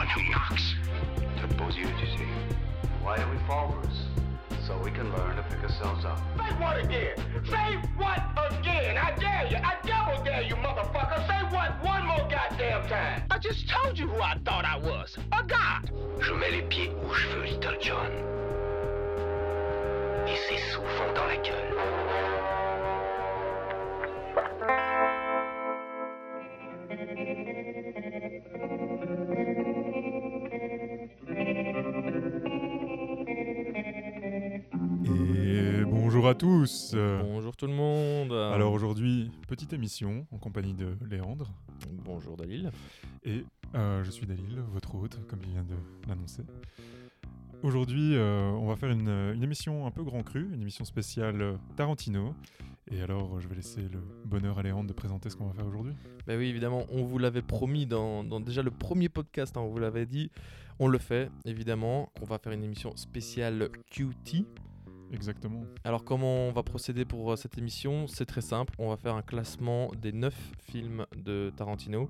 one who knocks. To pose you, you see. Why do we Bruce? So we can learn to pick ourselves up. Say what again? Say what again? I dare you. I double dare you, motherfucker. Say what one more goddamn time. I just told you who I thought I was. A god. Je mets les pieds où je veux, Little John. Et ses sous vont dans la gueule. Tous. Euh, Bonjour tout le monde. Alors aujourd'hui, petite émission en compagnie de Léandre. bonjour Dalil. Et euh, je suis Dalil, votre hôte, comme il vient de l'annoncer. Aujourd'hui, euh, on va faire une, une émission un peu grand cru, une émission spéciale Tarantino. Et alors, je vais laisser le bonheur à Léandre de présenter ce qu'on va faire aujourd'hui. Bah oui, évidemment, on vous l'avait promis dans, dans déjà le premier podcast, hein, on vous l'avait dit. On le fait, évidemment, qu'on va faire une émission spéciale QT. Exactement. Alors comment on va procéder pour euh, cette émission? C'est très simple, on va faire un classement des 9 films de Tarantino.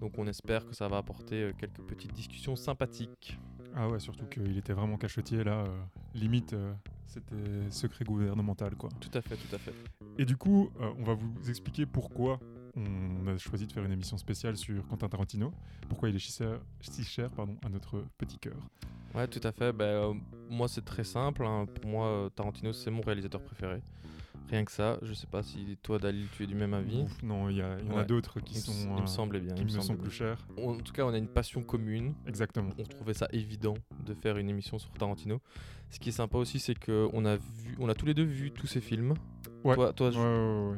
Donc on espère que ça va apporter euh, quelques petites discussions sympathiques. Ah ouais, surtout qu'il était vraiment cachetier là. euh, limite, euh, c'était secret gouvernemental quoi. Tout à fait, tout à fait. Et du coup, euh, on va vous expliquer pourquoi on a choisi de faire une émission spéciale sur Quentin Tarantino, pourquoi il est si cher, si cher, pardon, à notre petit cœur. Ouais, tout à fait. Bah, euh, moi, c'est très simple. hein. Pour moi, euh, Tarantino, c'est mon réalisateur préféré. Rien que ça. Je sais pas si toi, Dalil, tu es du même avis. Ouf, non, il y, a- y en a d'autres qui il, me sont, il me euh, semblait bien. qui me me sont plus chers. En tout cas, on a une passion commune. Exactement. On trouvait ça évident de faire une émission sur Tarantino. Ce qui est sympa aussi, c'est que on a vu, on a tous les deux vu tous ces films. Ouais. Toi, toi, Ouais, je-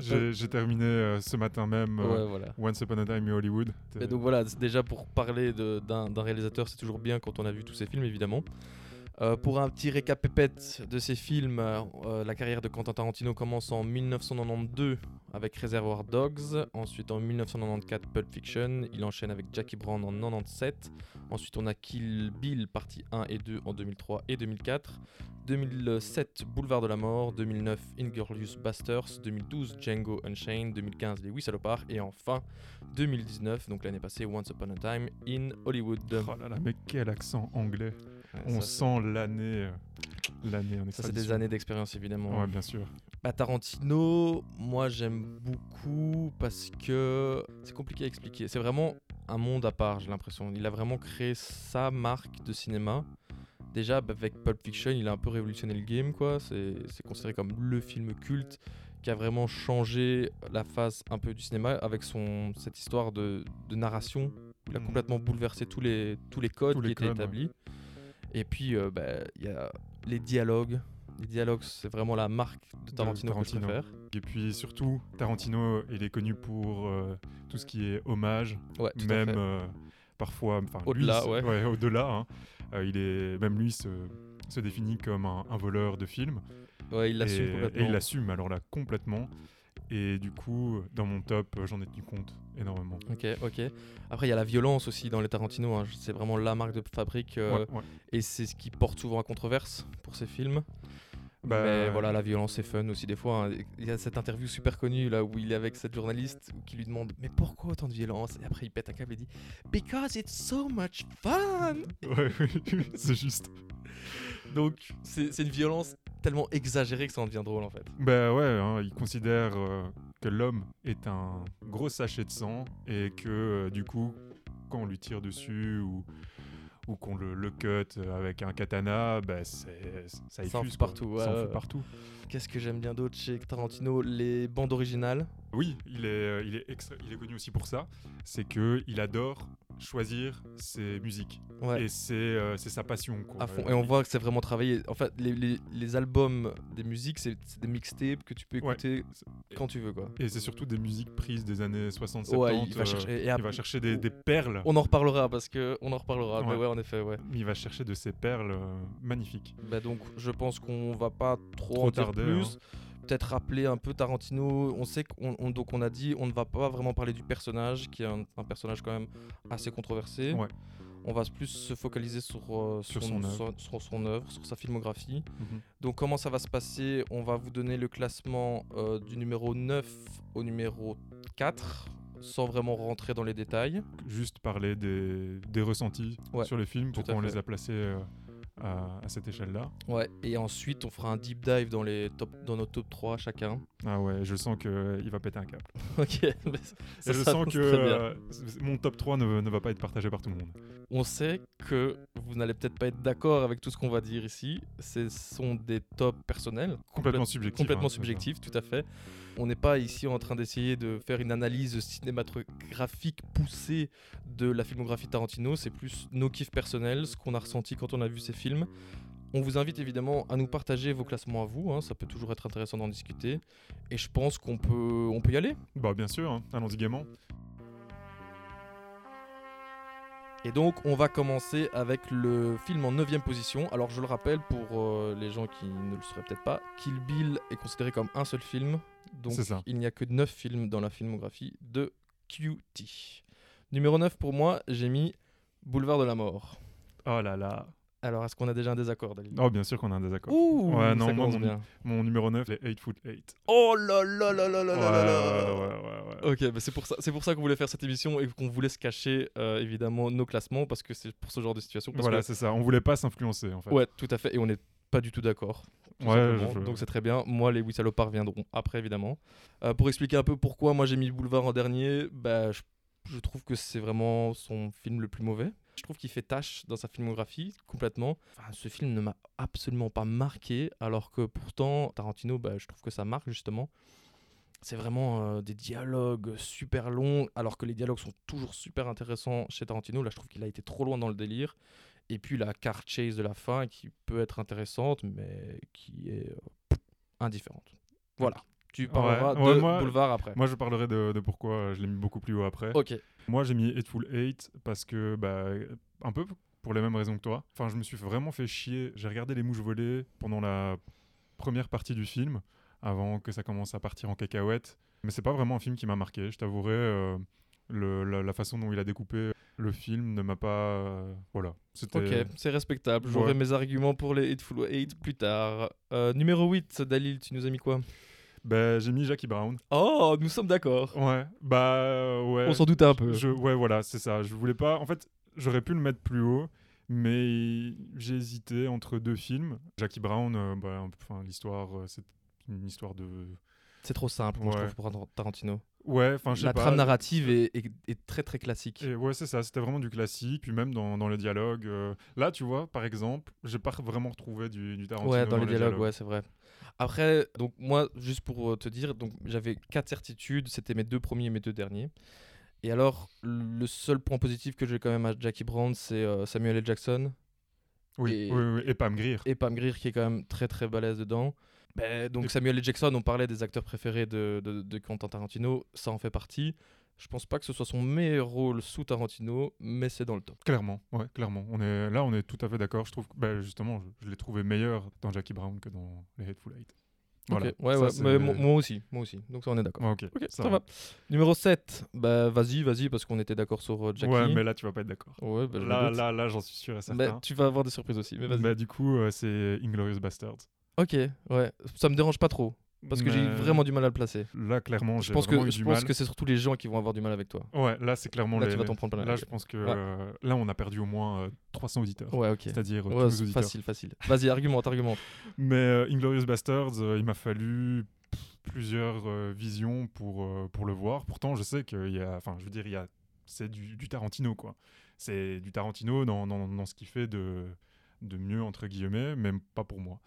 J'ai terminé euh, ce matin même euh, Ouais, voilà. Once Upon a Time in Hollywood. Et donc voilà, déjà pour parler de- d'un d'un réalisateur, c'est toujours bien quand on a vu tous ces films, évidemment. Euh, pour un petit récapépète de ces films, euh, la carrière de Quentin Tarantino commence en 1992 avec Reservoir Dogs, ensuite en 1994 Pulp Fiction, il enchaîne avec Jackie Brown en 97, ensuite on a Kill Bill partie 1 et 2 en 2003 et 2004, 2007 Boulevard de la Mort, 2009 Inglorious Basterds, 2012 Django Unchained, 2015 Les Oui Salopards et enfin 2019, donc l'année passée Once Upon a Time in Hollywood. Oh là là, mais quel accent anglais. Ouais, On ça, sent l'année euh, l'année en Ça, c'est des années d'expérience évidemment. Ouais, bien sûr. Bah, Tarantino, moi j'aime beaucoup parce que c'est compliqué à expliquer. C'est vraiment un monde à part, j'ai l'impression. Il a vraiment créé sa marque de cinéma. Déjà, bah, avec Pulp Fiction, il a un peu révolutionné le game, quoi. C'est considéré comme le film culte qui a vraiment changé la face un peu du cinéma avec son, cette histoire de, de narration. Il a Mhm. complètement bouleversé tous les, tous les codes Tous qui étaient ouais. Et puis, euh, bah, il y a les dialogues. Les dialogues, c'est vraiment la marque de Tarantino, que je Tarantino. Et puis surtout, Tarantino, il est connu pour euh, tout ce qui est hommage, Ouais, même euh, parfois, Au-delà, c'est- ouais. au-delà. hein. Euh, il est, même lui se, se définit comme un, un voleur de films. Ouais, il l'assume complètement. et il l'assume alors là complètement. Et du coup, dans mon top, euh, j'en ai tenu compte énormément. Ok, ok. Après, il y a la violence aussi dans les Tarantino. hein. C'est vraiment la marque de fabrique. euh, Ouais, ouais. Et c'est ce qui porte souvent à controverse pour ces films. Bah, Mais voilà, la violence, c'est fun aussi des fois. hein. Il y a cette interview super connue là où il est avec cette journaliste qui lui demande Mais pourquoi autant de violence? Et après, il pète un câble et dit Because it's so much fun Ouais, oui, c'est juste. Donc, c'est une violence tellement exagérée que ça en devient drôle en fait. Bah ouais, hein, il considère euh, que l'homme est un gros sachet de sang et que euh, du coup, quand on lui tire dessus ou, ou qu'on le, le cut avec un katana, bah c'est, ça effuse partout, ouais, ça en fout partout. Qu'est-ce que j'aime bien d'autre chez Tarantino? Les bandes originales. Oui, il est, euh, il, est extra- il est connu aussi pour ça. C'est que il adore choisir ses musiques. Ouais. Et c'est, euh, c'est sa passion. Quoi. À fond. Et on voit que c'est vraiment travaillé. En fait, les, les- les albums des musiques, c'est des mixtapes que tu peux Ouais. écouter quand tu veux, quoi. Et c'est surtout des musiques prises des années 60-70. Ouais, il va euh, chercher. et il après- va chercher des, des perles. On en reparlera parce que on en reparlera. Mais Ouais. ouais, en effet, ouais. Il va chercher de ces perles euh, magnifiques. Bah donc, je pense qu'on va pas trop, Trop en dire tarder, plus. Peut-être rappeler un peu Tarantino. On sait qu'on on- donc on a dit on ne va pas vraiment parler du personnage, qui est un, un personnage quand même assez controversé. Ouais. On va plus se focaliser sur, euh, Sur son œuvre. sur- sur son œuvre, sur sa filmographie. Mhm. Donc comment ça va se passer? On va vous donner le classement euh, du numéro 9 au numéro 4. sans vraiment rentrer dans les détails. Juste parler des, des ressentis Ouais, sur les films, pourquoi on les a placés euh, à, à cette échelle-là. Ouais, et ensuite on fera un deep dive dans, les top, dans nos top 3 chacun. Ah ouais, je sens qu'il va péter un câble. ok, mais ça Et je sens que euh, mon top 3 ne, ne va pas être partagé par tout le monde. On sait que vous n'allez peut-être pas être d'accord avec tout ce qu'on va dire ici. Ce sont des tops personnels. Complètement complète- subjectif. Complètement hein, ça. subjectif, tout à fait. On n'est pas ici en train d'essayer de faire une analyse cinématographique poussée de la filmographie Tarantino. C'est plus nos kiffs personnels, ce qu'on a ressenti quand on a vu ces films. On vous invite évidemment à nous partager vos classements à vous. hein, ça peut toujours être intéressant d'en discuter. Et je pense qu'on peut, on peut y aller. Bah bien sûr, hein, allons-y gaiement. Et donc, on va commencer avec le film en 9 position. Alors, je le rappelle pour euh, les gens qui ne le sauraient peut-être pas, Kill Bill est considéré comme un seul film. Donc, ça. il n'y a que 9 films dans la filmographie de QT. Numéro 9 pour moi, j'ai mis Boulevard de la Mort. Oh là là. Alors, est-ce qu'on a déjà un désaccord, David? Oh bien sûr qu'on a un désaccord. Ouh, Ouais, non, moi, mon- bien. Mon numéro 9, les 8 foot 8. Oh là là là là là Ouais, là là ouais, ouais. Ok, bah c'est pour ça, c'est pour ça qu'on voulait faire cette émission et qu'on voulait se cacher euh, évidemment nos classements parce que c'est pour ce genre de situation. Parce Voilà, que c'est ça. On voulait pas s'influencer en fait. Ouais, tout à fait. Et on n'est pas du tout d'accord. Ouais, je- Donc c'est très bien. Moi, les Oui Salopards viendront après, évidemment. Euh, pour expliquer un peu pourquoi moi j'ai mis Boulevard en dernier, bah, je, je trouve que c'est vraiment son film le plus mauvais. Je trouve qu'il fait tâche dans sa filmographie complètement. Ce film ne m'a absolument pas marqué, alors que pourtant, Tarantino, bah, je trouve que ça marque justement. C'est vraiment euh, des dialogues super longs, alors que les dialogues sont toujours super intéressants chez Tarantino. Là, je trouve qu'il a été trop loin dans le délire. Et puis la car chase de la fin qui peut être intéressante, mais qui est euh, indifférente. Voilà. Tu parleras Ouais, de moi- Boulevard après. Moi je parlerai de, de pourquoi je l'ai mis beaucoup plus haut après. Ok. Moi j'ai mis Hateful Eight parce que, bah, un peu pour les mêmes raisons que toi. Enfin, je me suis vraiment fait chier. J'ai regardé les mouches volées pendant la première partie du film, avant que ça commence à partir en cacahuète. Mais c'est pas vraiment un film qui m'a marqué, je t'avouerai. euh, la, la façon dont il a découpé le film ne m'a pas. euh, voilà. C'était. Ok, c'est respectable. J'aurai Ouais. mes arguments pour les Hateful Eight plus tard. Euh, numéro 8, Dalil, tu nous as mis quoi? Bah, j'ai mis Jackie Brown. Oh, nous sommes d'accord. Ouais. Bah, ouais. On s'en doutait un peu. Je, ouais, voilà, c'est ça. Je voulais pas. En fait, j'aurais pu le mettre plus haut, mais j'ai hésité entre deux films. Jackie Brown, euh, bah, enfin, l'histoire, euh, c'est une histoire de. C'est trop simple, moi, je trouve, pour Tarantino. Ouais, enfin, La pas. trame narrative est, est- est très très classique. Et ouais, c'est ça. C'était vraiment du classique. Puis même dans, dans les dialogues. euh, Là, tu vois, par exemple, j'ai pas vraiment retrouvé du, du Tarantino. Ouais, dans, les dialogues, ouais, c'est vrai. Après, donc moi, juste pour euh, te dire, donc j'avais quatre certitudes, c'était mes deux premiers et mes deux derniers. Et alors, le seul point positif que j'ai quand même à Jackie Brown, c'est euh, Samuel L. Jackson Oui, Et- oui, oui, et Pam Grier. et Pam Grier qui est quand même très très balèze dedans. Ben, donc Samuel L. Jackson, on parlait des acteurs préférés de, de, de Quentin Tarantino, ça en fait partie. Je pense pas que ce soit son meilleur rôle sous Tarantino, mais c'est dans le top. Clairement, ouais, clairement. On est, là, on est tout à fait d'accord. Je trouve que, bah, justement, je, je l'ai trouvé meilleur dans Jackie Brown que dans les Hateful Eight. Voilà. Ouais, Ça, ouais, mais moi aussi, moi aussi. Donc ça, on est d'accord. Ouais, ok, ça ça, va. Numéro 7, bah vas-y, vas-y, parce qu'on était d'accord sur euh, Jackie. Ouais, mais là, tu vas pas être d'accord. Ouais, bah, Là, là, là, j'en suis sûr et Bah, certain. tu vas avoir des surprises aussi, mais vas-y. Bah, du coup, euh, c'est Inglorious Bastards. Ok, ouais, ça me dérange pas trop, parce que j'ai vraiment du mal à le placer. Là, clairement, Je pense que, je pense mal. que c'est surtout les gens qui vont avoir du mal avec toi. Ouais, là, c'est clairement Là, les. tu vas t'en prendre plein Là, je pense que Ouais. euh, là, on a perdu au moins euh, 300 auditeurs. Ouais, ok. C'est-à-dire euh, Ouais, tous auditeurs. facile, facile. Vas-y, argumente, argumente. Mais euh, Inglorious Bastards, euh, il m'a fallu plusieurs euh, visions pour, euh, pour le voir. Pourtant, je sais qu'il y a. Enfin, je veux dire, il y a. C'est du, du Tarantino, quoi. C'est du Tarantino dans, dans, dans ce qu'il fait de, de mieux, entre guillemets, même pas pour moi.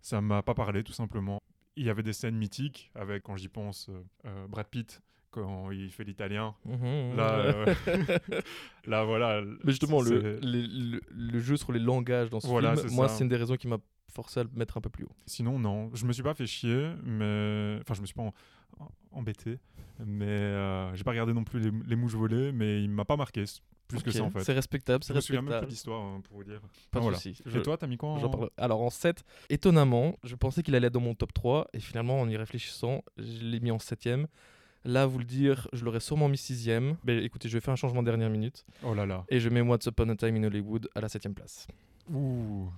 Ça m'a pas parlé, tout simplement. Il y avait des scènes mythiques avec, quand j'y pense, euh, euh, Brad Pitt, quand il fait l'italien. Mhm. Là, euh, là, voilà. Mais justement, le, le, jeu sur les langages dans ce Voilà, film, moi, c'est une des raisons qui m'a forcé à le mettre un peu plus haut. Sinon, non. Je me suis pas fait chier, mais. Enfin, je me suis pas en- embêté. Mais euh, j'ai pas regardé non plus les, les mouches volées, mais il m'a pas marqué plus que ça en fait. C'est respectable, Je c'est me souviens même plus respectable. l'histoire hein, pour vous dire. Pas de voilà. souci. Et Je- toi, t'as mis quoi en- parle. Alors en 7, étonnamment, je pensais qu'il allait être dans mon top 3 et finalement en y réfléchissant, je l'ai mis en 7ème. Là, vous le dire, je l'aurais sûrement mis 6ème. Mais écoutez, je vais faire un changement de dernière minute Oh là là. et je mets Once Upon a Time in Hollywood à la 7ème place. Ouh.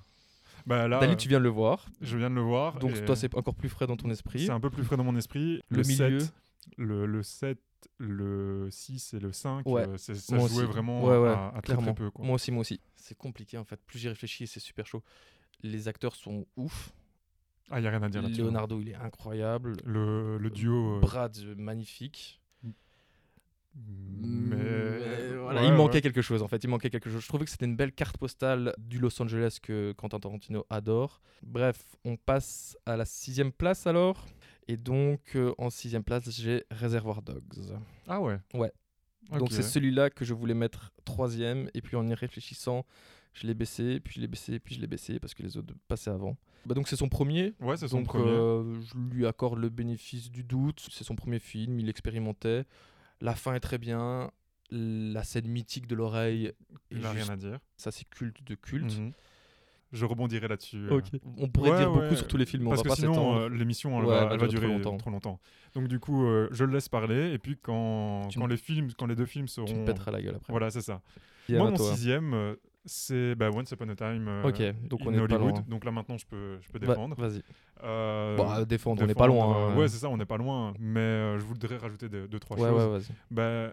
Bah là, Dali, euh, tu viens de le voir, je viens de le voir. donc toi c'est encore plus frais dans ton esprit. c'est un peu plus frais dans mon esprit. Le milieu. 7, le, le 7, le 6 et le 5, Ouais, euh, c'est- ça jouait vraiment Ouais, ouais, à, à très, très peu. Quoi. Moi aussi, moi aussi. C'est compliqué en fait. Plus j'y réfléchis, c'est super chaud. Les acteurs sont ouf. Ah, il n'y a rien à dire là-dessus. Leonardo, il est incroyable. Le, le duo. euh, Brad, euh, magnifique. mais. Mais voilà, Ouais, il manquait quelque chose en fait. Il manquait quelque chose. Je trouvais que c'était une belle carte postale du Los Angeles que Quentin Tarantino adore. Bref, on passe à la sixième place alors. Et donc euh, en sixième place, j'ai Reservoir Dogs. Ah ouais. Ouais. Donc c'est celui-là que je voulais mettre troisième. Et puis en y réfléchissant, je l'ai baissé, puis je l'ai baissé, puis je l'ai baissé parce que les autres passaient avant. Bah donc c'est son premier. Ouais, c'est son Donc premier. euh, je lui accorde le bénéfice du doute. C'est son premier film, il expérimentait. La fin est très bien. La scène mythique de l'oreille, il n'a rien à dire. ça c'est culte de culte. Mhm. Je rebondirai là-dessus. euh. On pourrait Ouais, dire beaucoup ouais. sur tous les films, Parce on que pas sinon, euh, l'émission elle Ouais, va, elle va elle va durer trop trop longtemps. Donc du coup, euh, je le laisse parler. Et puis quand, Tu quand me- les films, quand les deux films Tu me seront, pèteras la gueule après. voilà, c'est ça. Et Moi, mon toi. sixième, c'est bah, Once Upon a Time. euh, Ok, donc on in est pas Hollywood. loin. Donc là maintenant, je peux, je peux Va- défendre. Vas-y. Euh, à défendre, on n'est pas loin. hein. euh, Ouais, c'est ça, on n'est pas loin. Mais euh, je voudrais rajouter deux, deux, trois ouais, choses. ouais, vas-y. Bah,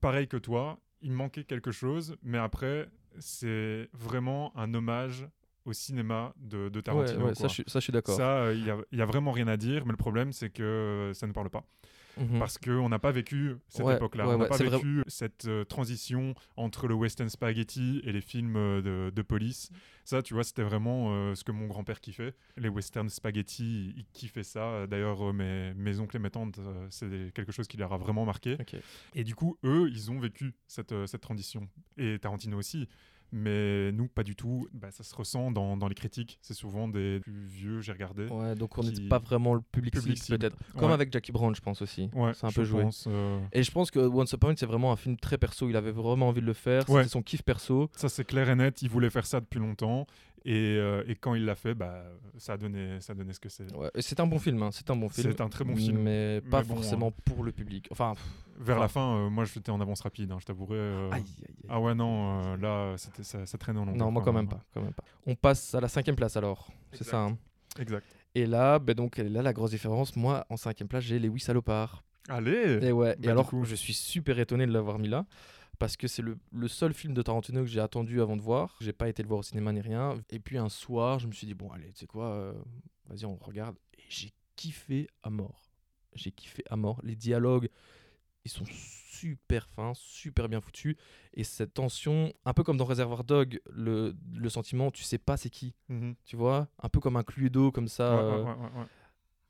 pareil que toi, il manquait quelque chose, mais après, c'est vraiment un hommage au cinéma de, de Tarantino. ouais, ça, je suis- ça, je suis d'accord. Ça, euh, il n'y a, il y a vraiment rien à dire, mais le problème, c'est que euh, ça ne parle pas. Mhm. Parce qu'on n'a pas vécu cette Ouais, époque-là. on n'a pas vrai- vécu cette euh, transition entre le western spaghetti et les films euh, de, de police. Ça, tu vois, c'était vraiment euh, ce que mon grand-père kiffait. Les western spaghetti, il kiffait ça. D'ailleurs, euh, mes, mes oncles et mes tantes, euh, c'est quelque chose qui leur a vraiment marqué. Et du coup, eux, ils ont vécu cette, euh, cette transition. Et Tarantino aussi. Mais nous, pas du tout. Bah, ça se ressent dans, dans les critiques. C'est souvent des plus vieux, j'ai regardé. Ouais, donc on n'est qui- pas vraiment le public, Public peut-être. Comme Ouais. avec Jackie Brown, je pense aussi. Ouais, c'est un peu joué. pense, euh, Et je pense que Once Upon c'est vraiment un film très perso. Il avait vraiment envie de le faire. C'était son kiff perso. Ça, c'est clair et net. Il voulait faire ça depuis longtemps. Et, euh, et quand il l'a fait, bah, ça, a donné, ça a donné ce que c'est. Ouais. C'est un bon film. hein, C'est un bon film. C'est un très bon film. Mais pas Mais bon, forcément pour le public. Enfin, pff, Vers Enfin- la fin, euh, moi, j'étais en avance rapide, hein, je t'avouerais. euh, aïe, aïe, aïe. Ah ouais, non, euh, là, ça, ça traînait en longueur. Non, moi quand même pas, quand même pas. On passe à la cinquième place alors. C'est ça. hein. Exact. Et là, ben donc là la grosse différence. Moi, en cinquième place, j'ai les Oui Salopards. Allez Et ouais. Bah, et alors, coup. je suis super étonné de l'avoir mis là. Parce que c'est le, le seul film de Tarantino que j'ai attendu avant de voir. J'ai pas été le voir au cinéma ni rien. Et puis un soir, je me suis dit, bon, allez, tu sais quoi, euh, vas-y, on regarde. Et j'ai kiffé à mort. J'ai kiffé à mort. Les dialogues, ils sont super fins, super bien foutus. Et cette tension, un peu comme dans Reservoir Dog, le, le sentiment, tu sais pas c'est qui. Mhm. Tu vois Un peu comme un Cluedo, comme ça. Ouais, ouais, euh, ouais, ouais, ouais.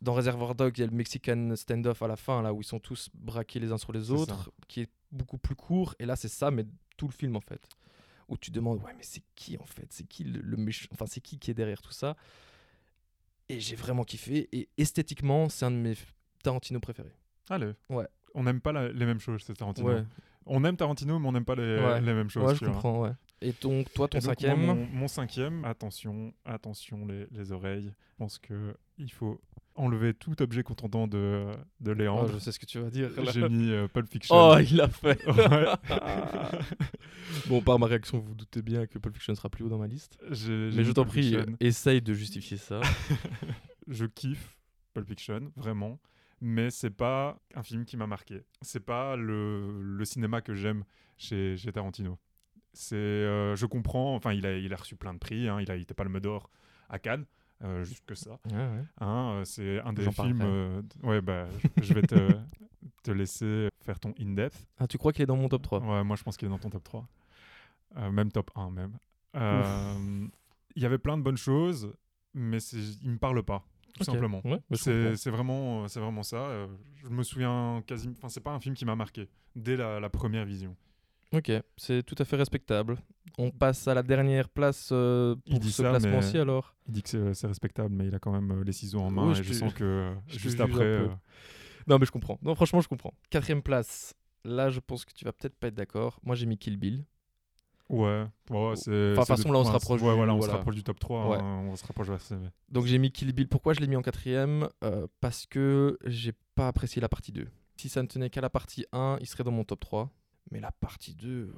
Dans Reservoir Dog, il y a le Mexican standoff à la fin, là où ils sont tous braqués les uns sur les autres, qui est beaucoup plus court. Et là, c'est ça, mais tout le film en fait. Où tu demandes, ouais, mais c'est qui en fait? C'est qui le, le méchant Enfin, c'est qui qui est derrière tout ça? Et j'ai vraiment kiffé. Et esthétiquement, c'est un de mes Tarantino préférés. Allez. Ouais. On n'aime pas la- les mêmes choses, c'est Tarantino. Ouais, On aime Tarantino, mais on n'aime pas les, Ouais. les mêmes choses. ouais je comprends, ouais. Et donc, toi, ton donc, cinquième moi, mon, mon cinquième, attention, attention les, les oreilles. Je pense que il faut enlever tout objet contentant de, de Oh. Je sais ce que tu vas dire. J'ai mis euh, Pulp Fiction. Oh, il l'a fait Ouais. Bon, par ma réaction, vous, vous doutez bien que Pulp Fiction sera plus haut dans ma liste. Mais je t'en prie, essaye de justifier ça. je kiffe Pulp Fiction, vraiment. Mais c'est pas un film qui m'a marqué. C'est pas le, le cinéma que j'aime chez, chez Tarantino. C'est, euh, je comprends. Enfin, il a, il a reçu plein de prix. hein, il a été Palme d'Or à Cannes, euh, juste que ça. Ouais, ouais. hein, euh, c'est un des films. euh, ouais, bah, je- je vais te, te laisser faire ton in-depth. Ah, tu crois qu'il est dans mon top 3 Ouais, moi je pense qu'il est dans ton top 3. Euh, même top 1 même. Il y avait plein de bonnes choses, mais il me parle pas, tout simplement. Ouais, bah, C'est vraiment, vraiment ça. je me souviens quasiment. Enfin, c'est pas un film qui m'a marqué dès la, la première vision. Ok, c'est tout à fait respectable. On passe à la dernière place euh, pour ce ça, classement-ci alors. Il dit que c'est- respectable, mais il a quand même euh, les ciseaux en main Oui, et je je sens que euh, je te juste après. euh, Non, mais je comprends. Non, franchement, je comprends. Quatrième place. Là, je pense que tu vas peut-être pas être d'accord. Moi, j'ai mis Kill Bill. ouais, ouais, c'est. de c'est toute façon, là, on se rapproche Ouais, du- voilà, on se rapproche du top 3. Ouais. hein, on se rapproche. c'est- Donc, j'ai mis Kill Bill. Pourquoi je l'ai mis en quatrième? Euh, Parce que j'ai pas apprécié la partie 2. Si ça ne tenait qu'à la partie 1, il serait dans mon top 3. Mais la partie 2, euh,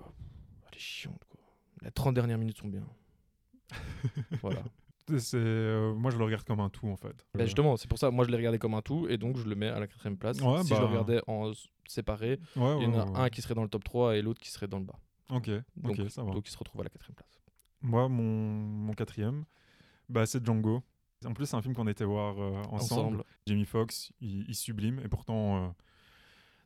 elle est chiante, quoi. Les 30 dernières minutes sont bien. voilà. Euh, moi, je le regarde comme un tout, en fait. Bah, justement, c'est pour ça, moi je l'ai regardé comme un tout et donc je le mets à la quatrième place. Ouais, si je le bah. regardais en séparé, ouais, il y en a un qui serait dans le top 3 et l'autre qui serait dans le bas. Ok, Donc, ça va. donc il se retrouve à la quatrième place. Moi, mon, mon quatrième, bah, c'est Django. En plus, c'est un film qu'on était voir euh, ensemble. Ensemble. Jamie Foxx, il, il sublime. Et pourtant, euh,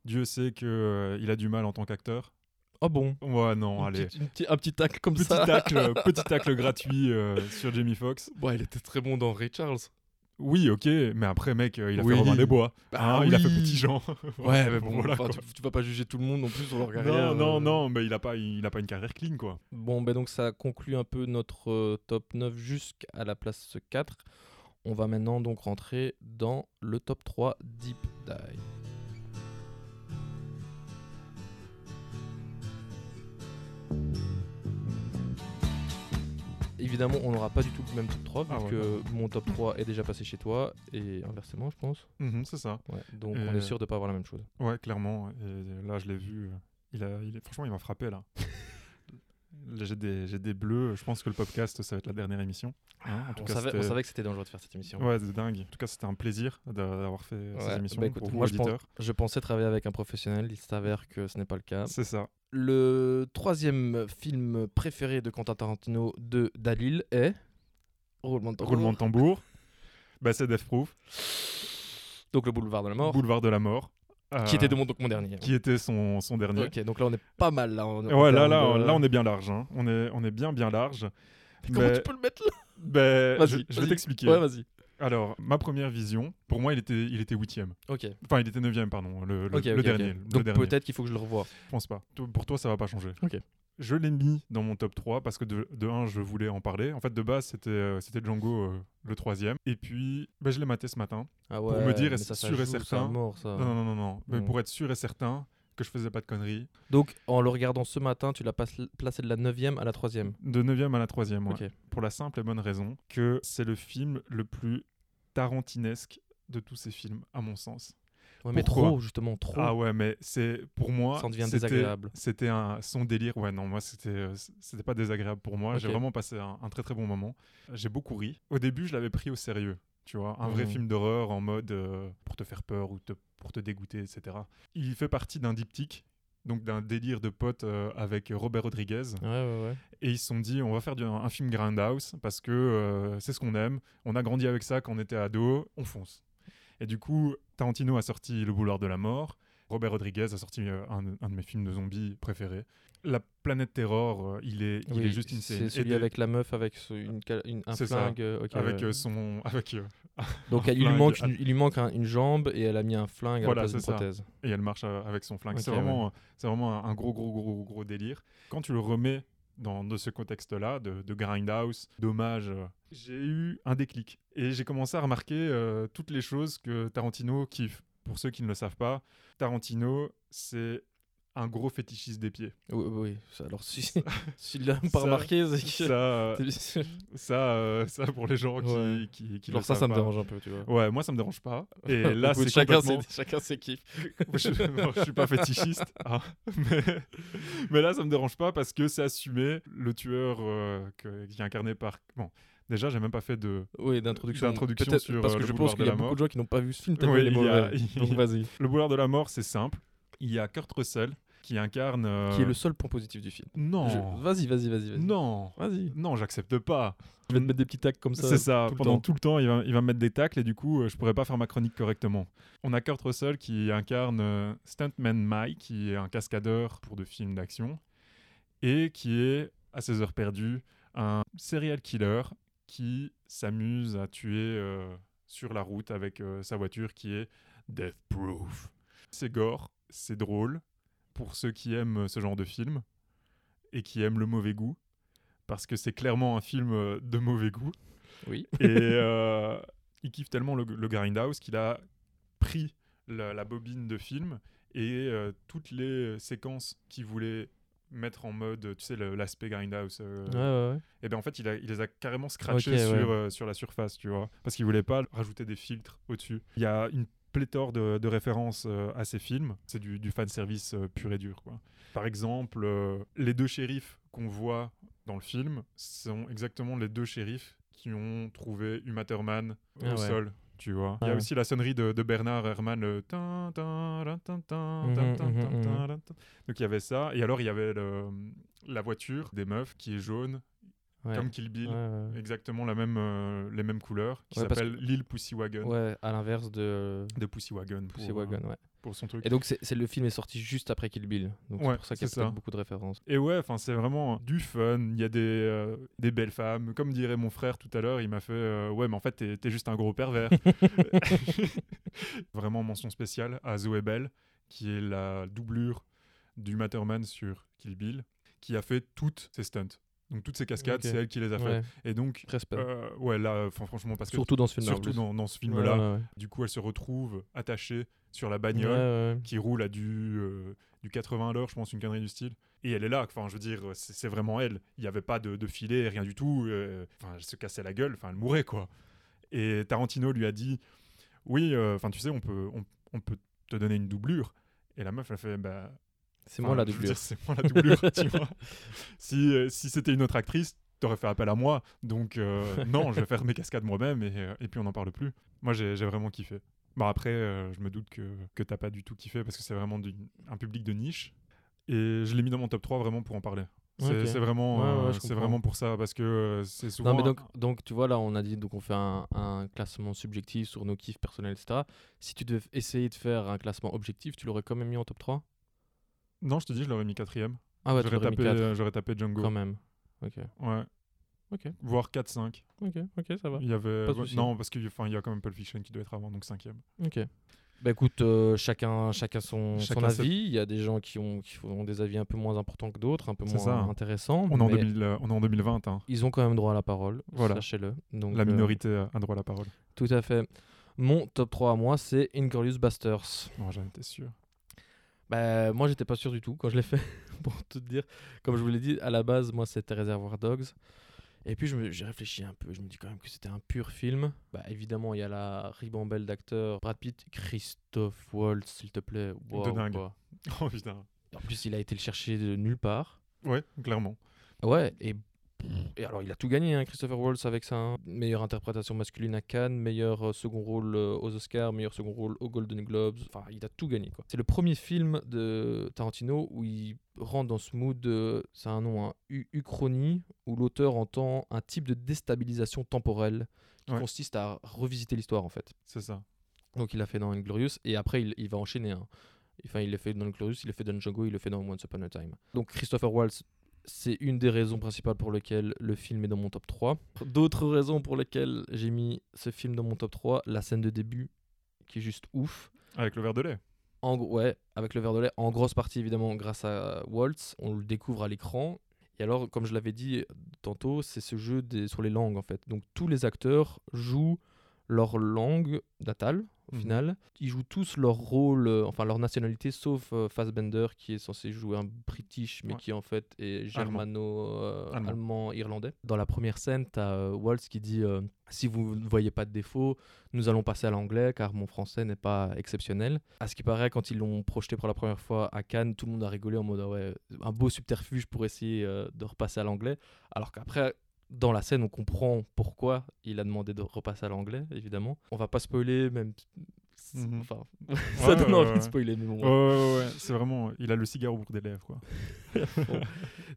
Dieu sait qu'il il a du mal en tant qu'acteur. Oh bon? Ouais, non, Une allez. petite- une petite- Un petit tacle comme Petit ça. tacle, euh, petit tacle gratuit euh, sur Jamie Foxx. Ouais, il était très bon dans Ray Charles. Oui, ok, mais après, mec, euh, il a Oui. fait Robin des Bois. Bah Hein, Il a fait. Petit Jean. Ouais, mais bon, Voilà, tu, tu vas pas juger tout le monde non plus sur leur carrière. Non, non, euh. non, mais il a pas, il a pas une carrière clean, quoi. Bon, ben donc ça conclut un peu notre euh, top 9 jusqu'à la place 4. On va maintenant donc rentrer dans le top 3 Deep Dive. Évidemment, on n'aura pas du tout le même top 3 vu Ah ouais, que mon top 3 est déjà passé chez toi et inversement, je pense. Mhm, c'est ça. Ouais, donc on est sûr de pas avoir la même chose. Ouais, clairement. Et là, je l'ai vu. Il a, il est, franchement, il m'a frappé là. J'ai des, j'ai des bleus. Je pense que le podcast, ça va être la dernière émission. Hein, en tout On cas, savait, on c'était- savait que c'était dangereux de faire cette émission. Ouais, c'est dingue. En tout cas, c'était un plaisir d'a- d'avoir fait ces Ouais, émissions bah écoute, pour moi, je pense-. Je pensais travailler avec un professionnel, il s'avère que ce n'est pas le cas. C'est ça. Le troisième film préféré de Quentin Tarantino de Dalil est Roulement de tambour. Roulement de tambour. Bah, c'est Death Proof. Donc le boulevard de la mort, Boulevard de la mort. Qui Euh, était de mon, donc mon dernier. qui était son, son dernier. Ok, donc là on est pas mal là. Ouais, là, là, de- là, on est bien large. hein. On, est, on est bien, bien large. Comment tu peux le mettre là ben, Vas-y, je, je vais t'expliquer. Ouais, vas-y. Alors, ma première vision, pour moi, il était, il était huitième. Ok. Enfin, il était neuvième, pardon. Le, le- dernier. Donc peut-être qu'il faut que je le revoie. Je pense pas. Pour toi, ça va pas changer. Ok. Je l'ai mis dans mon top 3 parce que de, de 1, je voulais en parler. En fait, de base, c'était euh, Django euh, le troisième. Et puis, bah, je l'ai maté ce matin. Ah Pour me dire, ça, sûr et joue, certain. mort, ça. Non, non, non, non. Mais Non. pour être sûr et certain que je faisais pas de conneries. Donc en le regardant ce matin, tu l'as placé de la 9ème à la 3ème. De 9 à la 3 ouais. Pour la simple et bonne raison que c'est le film le plus tarantinesque de tous ces films, à mon sens. Ouais, mais trop, justement, trop. Ah ouais, mais c'est pour moi. Ça en devient c'était- désagréable. C'était un son délire. Ouais, non, moi c'était euh, c'était pas désagréable pour moi. J'ai vraiment passé un, un très très bon moment. J'ai beaucoup ri. Au début, je l'avais pris au sérieux. Tu vois, un vrai Mhm. film d'horreur en mode euh, pour te faire peur ou te- pour te dégoûter, etc. Il fait partie d'un diptyque, donc d'un délire de potes euh, avec Robert Rodriguez. Ouais, ouais, ouais. Et ils se sont dit, on va faire du- un, film Grindhouse parce que euh, c'est ce qu'on aime. On a grandi avec ça quand on était ado, on fonce. Et du coup, Tarantino a sorti Le Boulevard de la Mort. Robert Rodriguez a sorti euh, un, un de mes films de zombies préférés. La planète Terror, euh, il est, il Oui, est juste une C'est celui avec la meuf avec ce- une, cal- une- un flingue. euh, avec ouais. son, avec Donc il lui manque, une, il lui manque un- une jambe et elle a mis un flingue Voilà, à la place prothèse. et elle marche avec son flingue. C'est vraiment, c'est vraiment un, un gros, gros, gros, gros délire. Quand tu le remets dans ce contexte-là, de, de grindhouse, d'hommage, euh, j'ai eu un déclic et j'ai commencé à remarquer euh, toutes les choses que Tarantino kiffe. Pour ceux qui ne le savent pas, Tarantino, c'est un gros fétichiste des pieds. Oui, oui. ça, Alors si s'il l'a pas remarqué, c'est que. Ça, ça, euh, ça pour les gens qui, Ouais. qui, qui le ça, ça me dérange un peu, tu vois. Ouais, moi ça me dérange pas. Et là, c'est chacun, complètement... ses, chacun ses kiffs. je, bon, je suis pas fétichiste, hein, mais, mais là ça me dérange pas parce que c'est assumé. Le tueur euh, que- qui est incarné par. Bon, déjà j'ai même pas fait de. Oui, d'introduction. Sur, parce euh, que le je pense qu'il y a la beaucoup de gens qui n'ont pas vu ce film Oui, il y a-. Donc vas-y. Le boulevard de la mort, c'est simple. Il y a Kurt Russell qui incarne. euh, Qui est le seul point positif du film. Non. Je- Vas-y, vas-y, vas-y. vas-y. Non. Vas-y. Non, j'accepte pas. Je vais te mettre des petits tacs comme ça. C'est ça. tout Pendant tout le temps, il va, il va me mettre des tacles et du coup, euh, je pourrais pas faire ma chronique correctement. On a Kurt Russell qui incarne euh, Stuntman Mike, qui est un cascadeur pour de films d'action et qui est, à ses heures perdues, un serial killer qui s'amuse à tuer euh, sur la route avec sa voiture qui est Death Proof. C'est gore, c'est drôle pour ceux qui aiment ce genre de film et qui aiment le mauvais goût parce que c'est clairement un film euh, de mauvais goût. Oui. Et euh, il kiffe tellement le, le Grindhouse qu'il a pris la, la bobine de film et euh, toutes les séquences qu'il voulait mettre en mode, tu sais, l'aspect Grindhouse. euh, Ouais, ouais, ouais. et bien en fait, il, a- il les a carrément scratchés sur, euh, sur la surface, tu vois. Parce qu'il voulait pas rajouter des filtres au-dessus. Il y a une pléthore de, de références euh, à ces films. C'est du, du fanservice euh, pur et dur, quoi. Par exemple, euh, les deux shérifs qu'on voit dans le film sont exactement les deux shérifs qui ont trouvé Uma Thurman Ah au ouais. sol. Tu vois. Il y Ah a ouais. aussi la sonnerie de, de Bernard Herrmann, le tin, tin, tin. Donc il y avait ça. Et alors il y avait le- la voiture des meufs qui est jaune, Ouais. comme Kill Bill. Ouais, ouais. Exactement la même, euh, les mêmes couleurs, qui s'appelle Lil Pussy Wagon. Ouais, à l'inverse de De Pussy Wagon. Pussy pour, euh, Wagon, ouais. pour son truc. Et donc, c'est le film est sorti juste après Kill Bill. Donc, c'est pour ça qu'il y a beaucoup de références. Et ouais, enfin c'est vraiment du fun. Il y a des, euh, des belles femmes. Comme dirait mon frère tout à l'heure, il m'a fait euh, ouais, mais en fait t'es t'es juste un gros pervers. vraiment mention spéciale à Zoé Bell, qui est la doublure du Matterman sur Kill Bill, qui a fait toutes ses stunts. Donc toutes ces cascades, c'est elle qui les a Ouais, faites. Et donc euh, ouais là, enfin, franchement parce que Surtout dans ce film-là. en surtout dans, dans ce Ouais, film-là, ouais, ouais. du coup elle se retrouve attachée sur la Ouais, bagnole ouais, ouais. qui roule à du, euh, du 80 à l'heure, je pense, une connerie du style. Et elle est là, enfin, je veux dire, c'est vraiment elle. Il n'y avait pas de, de filet, rien du tout. euh, Enfin, elle se cassait la gueule, enfin, elle mourait, quoi. Et Tarantino lui a dit Oui, euh, enfin, tu sais, on peut, on, on peut te donner une doublure. Et la meuf, elle fait Bah. C'est enfin, moi la doublure. C'est moi la doublure, tu vois. Si, euh, si c'était une autre actrice, t'aurais fait appel à moi. Donc, euh, non, je vais faire mes cascades moi-même et, euh, et puis on n'en parle plus. Moi, j'ai vraiment kiffé. Bon, après, euh, je me doute que, que t'as pas du tout kiffé parce que c'est vraiment du- un public de niche. Et je l'ai mis dans mon top 3 vraiment pour en parler. C'est vraiment, Ouais, ouais, je c'est vraiment pour ça parce que c'est souvent. Non mais donc, donc tu vois là on a dit donc on fait un, un classement subjectif sur nos kiffs personnels etc. Si tu devais essayer de faire un classement objectif tu l'aurais quand même mis en top 3 Non, je te dis, je l'aurais mis quatrième. Ah ouais J'aurais tapé, 4 euh, j'aurais tapé Django. quand même. Ok, Ouais. ok, Voire 4-5. ok, ok ça va. Il y avait. Pas de non, parce qu'il y a quand même Pulp Fiction qui doit être avant, donc cinquième. Ok. Bah écoute, euh, chacun, chacun son, son Chacun ses- avis. Il y a des gens qui ont, qui ont des avis un peu moins importants que d'autres, un peu moins ça. intéressants. On est, en mais 2000, euh, on est en 2020, hein. Ils ont quand même droit à la parole, Voilà. sachez-le. Donc, la euh, minorité a un droit à la parole. tout à fait. Mon top 3 à moi, c'est Inglorious Busters. Oh, J'en étais sûr. Bah, moi, j'étais pas sûr du tout quand je l'ai fait, pour tout te dire. Comme je vous l'ai dit, à la base, moi, c'était Reservoir Dogs. Et puis, j'ai réfléchi un peu. Je me dis quand même que c'était un pur film. Bah, évidemment, il y a la ribambelle d'acteurs. Brad Pitt, Christophe Waltz, s'il te plaît. Wow, dingue. quoi. Oh putain. En plus, il a été le chercher de nulle part. Ouais, clairement. Ouais, et, et alors il a tout gagné, hein, Christopher Waltz, avec ça. hein. Meilleure interprétation masculine à Cannes, meilleur euh, second rôle euh, aux Oscars, meilleur second rôle aux Golden Globes. Enfin, il a tout gagné, quoi. C'est le premier film de Tarantino où il rentre dans ce mood, de- c'est un nom, hein, uchronie, où l'auteur entend un type de déstabilisation temporelle qui Ouais. consiste à revisiter l'histoire, en fait. C'est ça. Donc il l'a fait dans Inglorious et après il, il va enchaîner. hein. Enfin, il l'a fait dans Inglorious, il l'a fait dans Django, il l'a fait dans Once Upon a Time. Donc Christopher Waltz, c'est une des raisons principales pour lesquelles le film est dans mon top 3. D'autres raisons pour lesquelles j'ai mis ce film dans mon top 3, la scène de début qui est juste ouf. Avec le verre de lait. En ouais, avec le verre de lait, en grosse partie évidemment grâce à Waltz, on le découvre à l'écran. Et alors, comme je l'avais dit tantôt, c'est ce jeu des, sur les langues en fait. Donc tous les acteurs jouent leur langue natale au Mhm. final. Ils jouent tous leur rôle, euh, enfin leur nationalité, sauf euh, Fassbender qui est censé jouer un British, mais Ouais. qui en fait est Allemand. germano-allemand, Allemand. irlandais. Dans la première scène, tu as Waltz qui dit euh, Si vous ne voyez pas de défaut, nous allons passer à l'anglais car mon français n'est pas exceptionnel. À ce qui paraît, quand ils l'ont projeté pour la première fois à Cannes, tout le monde a rigolé en mode Ah ouais, un beau subterfuge pour essayer euh, de repasser à l'anglais. Alors qu'après, dans la scène, on comprend pourquoi il a demandé de repasser à l'anglais, évidemment. On va pas spoiler, même. Mhm. Enfin, Ouais, ça donne ouais, envie ouais. de spoiler, mais bon. Ouais, ouais, ouais, c'est vraiment. Il a le cigare au bout des lèvres, quoi. Bon.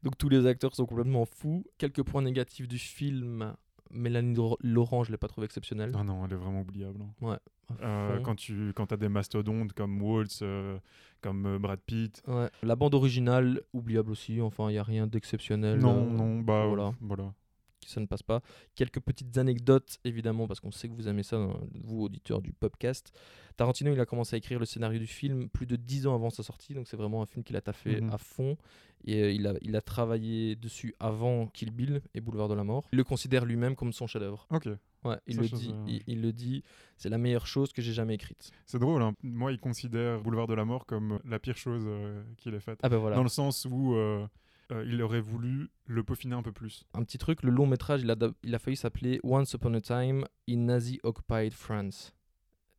Donc tous les acteurs sont complètement fous. Quelques points négatifs du film. Mélanie Dor- Laurent, je l'ai pas trouvé exceptionnelle. Non, non, elle est vraiment oubliable. hein. Ouais. Euh, quand tu quand as des mastodontes comme Waltz, euh, comme euh, Brad Pitt. Ouais. La bande originale, oubliable aussi. Enfin, il y a rien d'exceptionnel. Non, euh, non, bah voilà. voilà. Ça ne passe pas. Quelques petites anecdotes, évidemment, parce qu'on sait que vous aimez ça, hein, vous, auditeurs du podcast. Tarantino, il a commencé à écrire le scénario du film plus de 10 ans avant sa sortie, donc c'est vraiment un film qu'il a taffé Mhm. à fond. Et euh, il, a, il a travaillé dessus avant Kill Bill et Boulevard de la Mort. Il le considère lui-même comme son chef-d'œuvre. Ok. Ouais, il Ça, le dit, sais. il, il le dit, c'est la meilleure chose que j'ai jamais écrite. C'est drôle, hein. moi il considère Boulevard de la Mort comme la pire chose euh, qu'il ait faite. Ah ben voilà. Dans le sens où euh, euh, il aurait voulu le peaufiner un peu plus. Un petit truc, le long métrage, il a, il a failli s'appeler Once Upon a Time in Nazi Occupied France.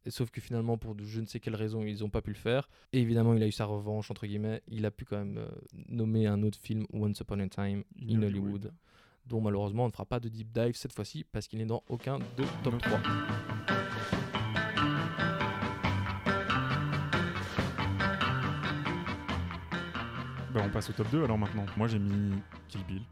Et sauf que finalement, pour je ne sais quelle raison, ils n'ont pas pu le faire. Et évidemment, il a eu sa revanche, entre guillemets. Il a pu quand même euh, nommer un autre film, Once Upon a Time in, In Hollywood. Hollywood. dont malheureusement on ne fera pas de deep dive cette fois-ci parce qu'il n'est dans aucun de top Non. 3. Bah, on passe au top 2 alors maintenant. Moi j'ai mis Kill Bill.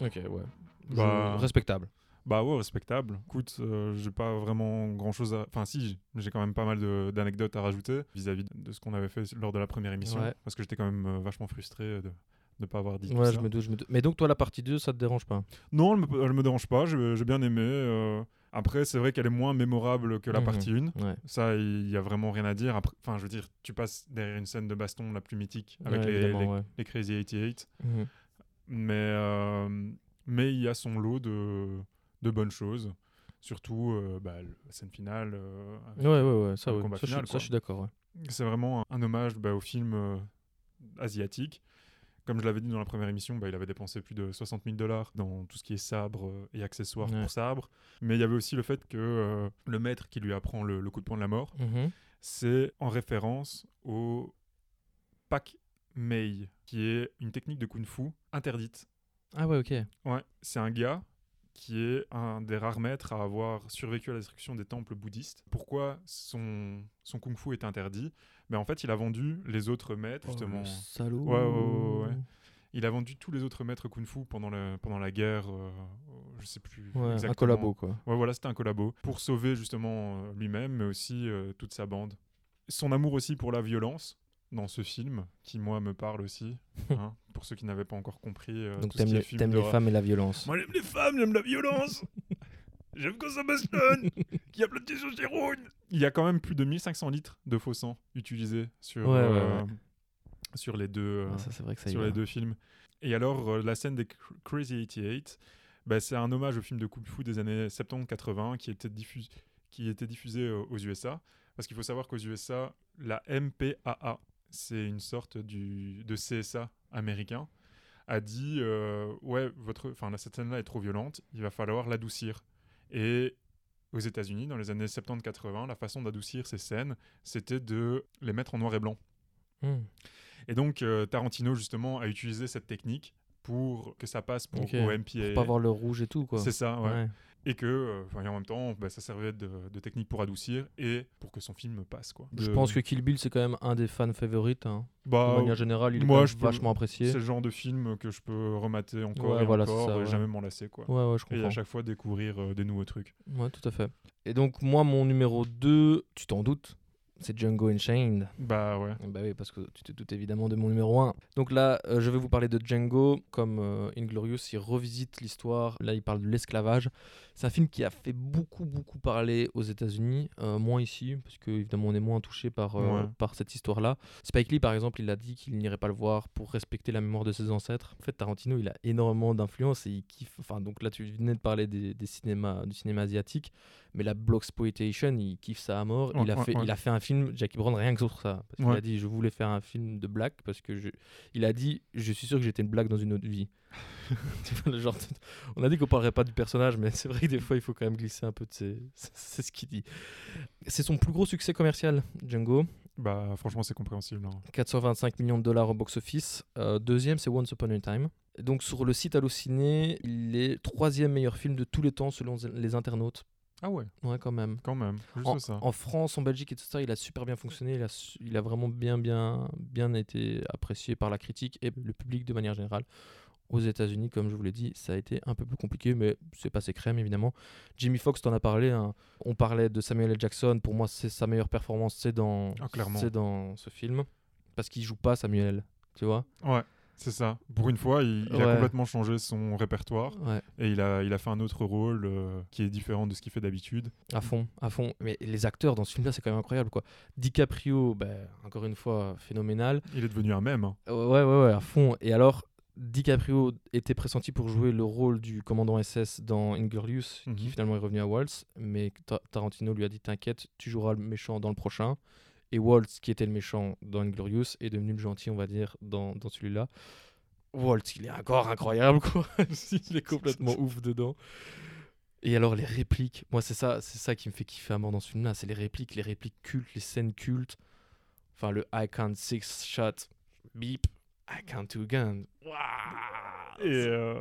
Ok, ouais. Bah- Respectable. Bah ouais, respectable. Écoute, euh, j'ai pas vraiment grand chose à. Enfin, si, j'ai quand même pas mal d'anecdotes à rajouter vis-à-vis de ce qu'on avait fait lors de la première émission. Ouais. Parce que j'étais quand même euh, vachement frustré de ne pas avoir dit tout Ouais, ça. je me doute, je me doute. Mais donc, toi, la partie 2, ça te dérange pas? Non, elle me, elle me dérange pas, j'ai j'ai bien aimé. euh. Après, c'est vrai qu'elle est moins mémorable que la Mhm. partie 1. Ouais. Ça, il y a vraiment rien à dire. Après- Enfin, je veux dire, tu passes derrière une scène de baston la plus mythique avec Ouais, les, évidemment, les- ouais. les Crazy 88. Mhm. Mais, euh, mais il y a son lot de, de bonnes choses. Surtout euh, bah, la scène finale. euh, avec- Ouais, ouais, ouais, ça, le combat ça, je, ça, suis d'accord. C'est vraiment un, un hommage bah, au film euh, asiatique. Comme je l'avais dit dans la première émission, bah, il avait dépensé plus de 60 000 dollars dans tout ce qui est sabre euh, et accessoires Ouais. pour sabre. Mais il y avait aussi le fait que euh, le maître qui lui apprend le, le coup de poing de la mort, Mhm. c'est en référence au Pak Mei, qui est une technique de kung-fu interdite. Ah ouais, ok. Ouais, c'est un gars qui est un des rares maîtres à avoir survécu à la destruction des temples bouddhistes. Pourquoi son, son kung-fu est interdit? Mais en fait, il a vendu les autres maîtres, justement. Oh, le salaud. Ouais, ouais, ouais, ouais. Il a vendu tous les autres maîtres kung-fu pendant, le, pendant la guerre, euh, je sais plus Ouais, exactement. un collabo, quoi. Ouais, voilà, c'était un collabo. Pour sauver justement euh, lui-même, mais aussi euh, toute sa bande. Son amour aussi pour la violence dans ce film, qui moi me parle aussi. hein, pour ceux qui n'avaient pas encore compris. euh, Donc, t'aimes qui le- film les femmes et la violence. Moi j'aime les femmes, j'aime la violence. j'aime quand ça bastonne, qu'il y a plein de testostérone. Il y a quand même plus de 1500 litres de faux sang utilisés sur, Ouais, euh, ouais. sur les deux. euh, Ah, ça, c'est vrai que ça y sur les deux films. Et alors, euh, la scène des Cr- Crazy 88, bah, c'est un hommage au film de Kung Fu des années 70-80 qui était, diffus- qui était diffusé aux USA. Parce qu'il faut savoir qu'aux USA, la MPAA, c'est une sorte du, de CSA américain, a dit Ouais, votre, enfin, cette scène-là est trop violente, il va falloir l'adoucir. Et aux États-Unis, dans les années 70-80, la façon d'adoucir ces scènes, c'était de les mettre en noir et blanc. Hmm. Et donc euh, Tarantino justement a utilisé cette technique pour que ça passe pour Ok. au MPA. Pour pas voir le rouge et tout, quoi. C'est ça, ouais. Ouais. Et que, euh, enfin, en même temps, bah, ça servait de, de technique pour adoucir et pour que son film passe, quoi. Je De- pense que Kill Bill, c'est quand même un des fans favorites. hein. bah, de manière générale, il est moi, même je peux- vachement apprécié. c'est le genre de film que je peux remater encore Ouais, et voilà, encore ça, et ouais. jamais m'en lasser, quoi. Ouais, je Et à comprends. chaque fois découvrir euh, des nouveaux trucs. Ouais, tout à fait. Et donc, moi, mon numéro 2, tu t'en doutes, c'est Django Unchained. Bah ouais. Bah oui, parce que tu te doutes évidemment de mon numéro 1. Donc là, euh, je vais vous parler de Django. Comme euh, Inglorious, il revisite l'histoire. Là, il parle de l'esclavage. C'est un film qui a fait beaucoup, beaucoup parler aux États-Unis. Euh, moins ici, parce que évidemment, on est moins touché par, euh, Ouais. par cette histoire-là. Spike Lee, par exemple, il a dit qu'il n'irait pas le voir pour respecter la mémoire de ses ancêtres. En fait, Tarantino, il a énormément d'influence et il kiffe. Enfin, donc là, tu venais de parler des, des cinémas, du cinéma asiatique, mais la Bloxploitation, il kiffe ça à mort. Ouais, il, a ouais, fait, il a fait un film, Jackie Brown, rien que sur ça. Parce qu'il a dit, je voulais faire un film de blague parce que je... il a dit, je suis sûr que j'étais une blague dans une autre vie. Genre On a dit qu'on parlerait pas du personnage, mais c'est vrai que des fois, il faut quand même glisser un peu de ses... C'est ce qu'il dit. C'est son plus gros succès commercial, Django. Bah franchement, c'est compréhensible. hein. 425 millions de dollars au box-office. Euh, deuxième, c'est Once Upon a Time. Donc sur le site Allociné, il est troisième meilleur film de tous les temps selon les internautes. Ah ouais, Ouais, quand même. quand même. Juste En, ça. en France, en Belgique et tout ça, il a super bien fonctionné. Il a, il a vraiment bien, bien, bien été apprécié par la critique et le public de manière générale. Aux États-Unis, comme je vous l'ai dit, ça a été un peu plus compliqué, mais c'est passé crème évidemment. Jimmy Fox, t'en as parlé. hein. On parlait de Samuel L. Jackson. Pour moi, c'est sa meilleure performance, c'est dans, Ah, c'est dans ce film, parce qu'il joue pas Samuel, tu vois. Ouais, c'est ça. Pour une fois, il, il Ouais. a complètement changé son répertoire Ouais. et il a, il a fait un autre rôle euh, qui est différent de ce qu'il fait d'habitude. À fond, à fond. Mais les acteurs dans ce film-là, c'est quand même incroyable, quoi. DiCaprio, ben, encore une fois, phénoménal. Il est devenu un même. hein. Ouais, ouais, ouais, à fond. Et alors, DiCaprio était pressenti pour jouer le rôle du commandant SS dans Inglorious, qui Mhm. finalement est revenu à Waltz. Mais Ta- Tarantino lui a dit T'inquiète, tu joueras le méchant dans le prochain. Et Waltz, qui était le méchant dans Inglorious, est devenu le gentil, on va dire, dans, dans celui-là. Waltz, il est encore incroyable, quoi. il est complètement ouf dedans. Et alors les répliques, moi c'est ça, c'est ça qui me fait kiffer à mort dans ce film-là, c'est les répliques, les répliques cultes, les scènes cultes. Enfin le I count six shot, beep, I count two guns. Waouh Et, euh,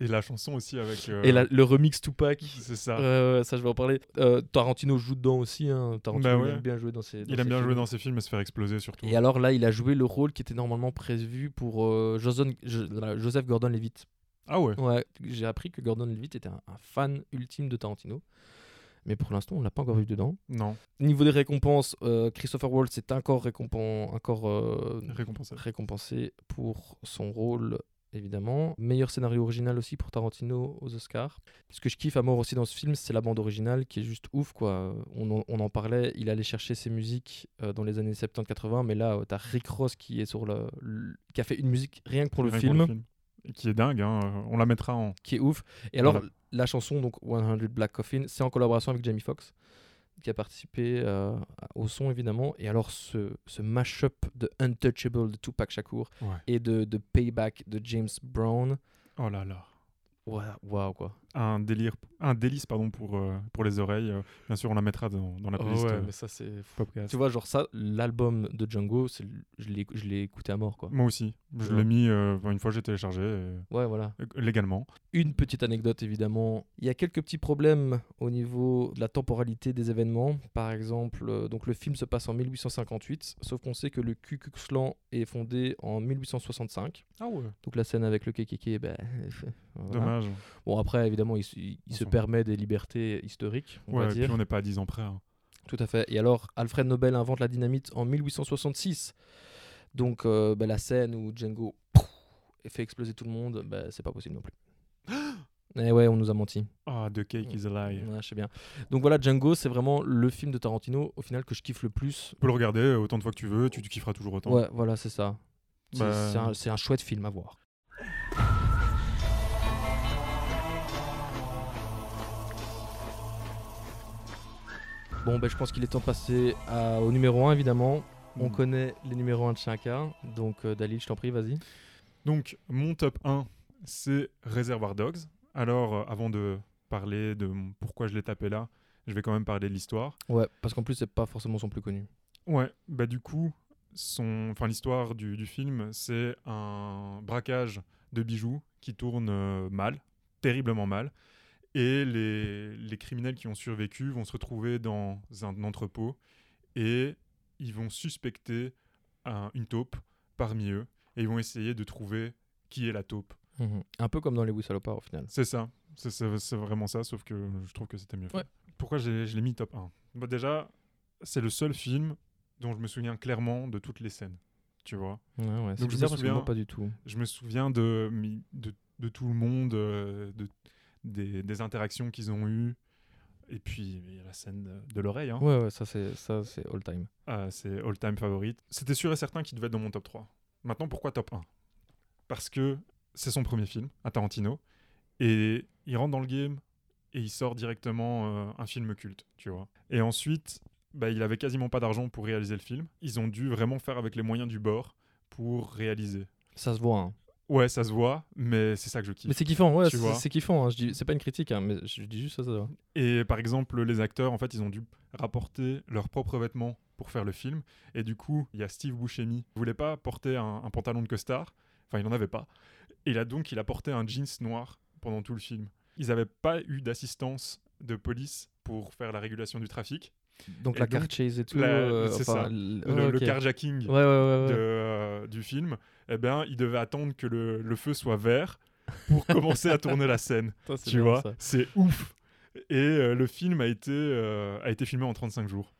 et la chanson aussi avec. euh, Et la- le remix Tupac. C'est ça. Ça je vais en parler. Euh, Tarantino joue dedans aussi. Hein. Tarantino Bah il aime bien jouer dans ses. il aime bien jouer dans ses films et se faire exploser surtout. Et alors là, il a joué le rôle qui était normalement prévu pour euh, Joseph Gordon-Levitt. Ah ouais. Ouais, j'ai appris que Gordon-Levitt était un, un fan ultime de Tarantino. Mais pour l'instant, on l'a pas encore vu dedans. Non, Niveau des récompenses, euh, Christopher Waltz est encore, récompen- encore euh, récompensé. récompensé pour son rôle, évidemment. Meilleur scénario original aussi pour Tarantino aux Oscars. Ce que je kiffe à mort aussi dans ce film, c'est la bande originale qui est juste ouf. quoi. On, en, on en parlait, il allait chercher ses musiques euh, dans les années 70-80, mais là, tu as Rick Ross qui, est sur le, le- qui a fait une musique rien que pour le, Rien film, Qui est dingue, hein. on la mettra en. qui est ouf. Et alors, Voilà. La chanson, donc 100 Black Coffin, c'est en collaboration avec Jamie Foxx qui a participé euh, au son évidemment. Et alors ce, ce mash-up de Untouchable de Tupac Shakur Ouais. et de, de Payback de James Brown. Oh là là. Waouh, waouh, quoi. Un délire, un délice pardon pour euh, pour les oreilles. euh, bien sûr, on la mettra dans, dans la playlist. euh, ça c'est. Tu vois, genre ça, l'album de Django, je l'ai je l'ai écouté à mort, quoi. Moi aussi. Je Ouais. l'ai mis euh, une fois j'ai téléchargé Ouais, voilà. légalement. Une petite anecdote, évidemment. Il y a quelques petits problèmes au niveau de la temporalité des événements. Par exemple, euh, donc le film se passe en 1858, sauf qu'on sait que le Ku Klux Klan est fondé en 1865. Ah ouais. Donc la scène avec le KKK, ben, voilà. Dommage. Bon, après, évidemment, il, se permet des libertés historiques, on ouais, va et puis on n'est pas à 10 ans près. hein. Tout à fait. Et alors, Alfred Nobel invente la dynamite en 1866. Donc, euh, bah, la scène où Django pouf, fait exploser tout le monde, bah, c'est pas possible non plus. Et ouais, on nous a menti. Ah, The Cake is a Lie. Ouais, je sais bien. Donc voilà, Django, c'est vraiment le film de Tarantino, au final, que je kiffe le plus. Tu peux le regarder euh, autant de fois que tu veux, tu, tu kifferas toujours autant. Ouais, voilà, c'est ça. C'est Bah- c'est un, c'est un chouette film à voir. Bon, ben, je pense qu'il est temps de passer à- au numéro 1, évidemment. On Mm. connaît les numéros 1 de chacun. Donc, euh, Dalil, je t'en prie, vas-y. Donc, mon top 1, c'est Reservoir Dogs. Alors, euh, avant de parler de pourquoi je l'ai tapé là, je vais quand même parler de l'histoire. Ouais, parce qu'en plus, c'est pas forcément son plus connu. Ouais, bah du coup, son, enfin l'histoire du, du film, c'est un braquage de bijoux qui tourne euh, mal, terriblement mal, et les, les criminels qui ont survécu vont se retrouver dans un entrepôt et ils vont suspecter un- une taupe parmi eux et ils vont essayer de trouver qui est la taupe. Mhm. Un peu comme dans les Wissalopards, au final. C'est ça, c'est- vraiment ça, sauf que je trouve que c'était mieux fait. Ouais. Pourquoi je l'ai mis top 1 Bah Déjà, c'est le seul film dont je me souviens clairement de toutes les scènes, tu vois. Ouais, ouais. C'est Donc, je me bizarre parce que moi, souviens- pas du tout. Je me souviens de, de, de tout le monde, euh, de, des, des interactions qu'ils ont eues, et puis il y a la scène de, l'oreille, hein. Ouais, ouais, ça, c'est ça, c'est all time. Ah, c'est all-time favorite. C'était sûr et certain qu'il devait être dans mon top 3. Maintenant, pourquoi top 1 Parce que c'est son premier film, à Tarantino, et il rentre dans le game et il sort directement euh, un film culte, tu vois. Et ensuite, bah, il avait quasiment pas d'argent pour réaliser le film. Ils ont dû vraiment faire avec les moyens du bord pour réaliser. Ça se voit, hein. Ouais, ça se voit, mais c'est ça que je kiffe. Mais c'est kiffant, ouais, c'est kiffant. Hein. Je dis- C'est pas une critique, hein, mais je dis juste ça, ça va. Et par exemple, les acteurs, en fait, ils ont dû rapporter leurs propres vêtements pour faire le film. Et du coup, il y a Steve Buscemi. Il voulait pas porter un, un pantalon de costard. Enfin, il n'en avait pas. Et il a donc, il a porté un jeans noir pendant tout le film. Ils n'avaient pas eu d'assistance de police pour faire la régulation du trafic. Donc Et la donc, car chase et tout. la- euh, enfin, ça. Le, ouais, le ok. carjacking Ouais, ouais, ouais. de, ouais. euh, du film, eh ben, il devait attendre que le, le feu soit vert pour commencer à tourner la scène. Tu bien, vois, c'est ouf. Et euh, le film a été, euh, a été filmé en 35 jours.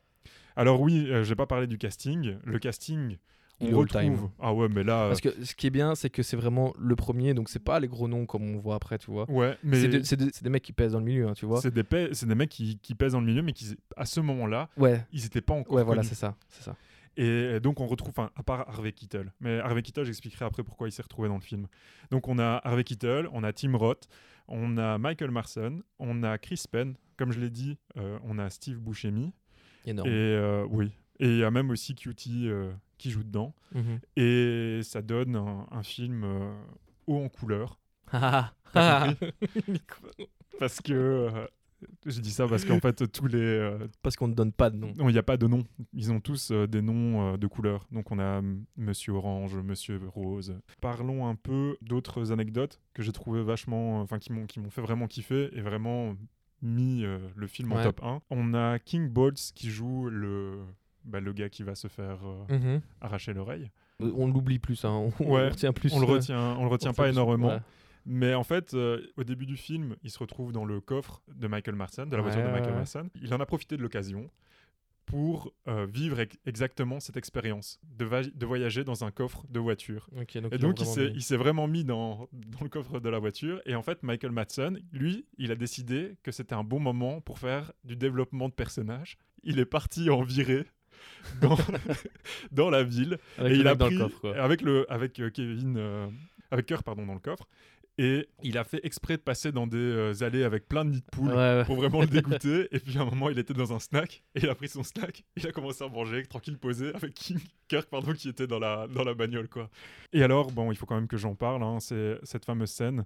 Alors oui, euh, j'ai pas parlé du casting. Le casting, on all time. retrouve. Ah ouais, mais là, Parce que ce qui est bien, c'est que c'est vraiment le premier, donc c'est pas les gros noms comme on voit après, tu vois. ouais, mais C'est de- C'est de- c'est des mecs qui pèsent dans le milieu, hein, tu vois. c'est des, pa- c'est des mecs qui, qui pèsent dans le milieu, mais qui à ce moment-là, Ouais, ils étaient pas encore ouais, voilà, c'est ça, c'est ça. Et donc on retrouve, enfin, à part Harvey Keitel. Mais Harvey Keitel, j'expliquerai après pourquoi il s'est retrouvé dans le film. Donc on a Harvey Keitel, on a Tim Roth, on a Michael Marson, on a Chris Penn. Comme je l'ai dit, euh, on a Steve Buscemi. Énorme. Et euh, oui. Et il y a même aussi Cutie euh, qui joue dedans. Mhm. Et ça donne un, un film haut en couleur. Ah, ah. Parce que Je dis ça parce qu'en fait, tous les. euh, Parce qu'on ne donne pas de nom. non, il n'y a pas de nom. Ils ont tous euh, des noms euh, de couleurs. Donc on a Monsieur Orange, Monsieur Rose. Parlons un peu d'autres anecdotes que j'ai trouvé vachement. Enfin, qui m'ont qui m'ont fait vraiment kiffer et vraiment mis le film en top 1. On a King Bolts qui joue le. bah, le gars qui va se faire Mhm. arracher l'oreille. On l'oublie plus, hein. on, on Ouais, retient plus. On le retient, on le retient on pas énormément. ouais. Mais en fait, euh, au début du film, il se retrouve dans le coffre de Michael Madsen, de la voiture Ouais, de Michael ouais. Il en a profité de l'occasion pour euh, vivre ex- exactement cette expérience de, de voyager dans un coffre de voiture. Ok, donc Et donc, il s'est, vraiment mis dans, dans le coffre de la voiture. Et en fait, Michael Madsen, lui, il a décidé que c'était un bon moment pour faire du développement de personnage. Il est parti en virée dans, dans la ville Avec et il a pris le coffre, quoi. avec le avec euh, Kevin euh, avec Kirk pardon dans le coffre et il a fait exprès de passer dans des euh, allées avec plein de nids de poules Ouais, ouais. pour vraiment le dégoûter et puis à un moment il était dans un snack et il a pris son snack il a commencé à manger tranquille posé avec King Kirk pardon qui était dans la dans la bagnole quoi et alors bon il faut quand même que j'en parle hein, c'est cette fameuse scène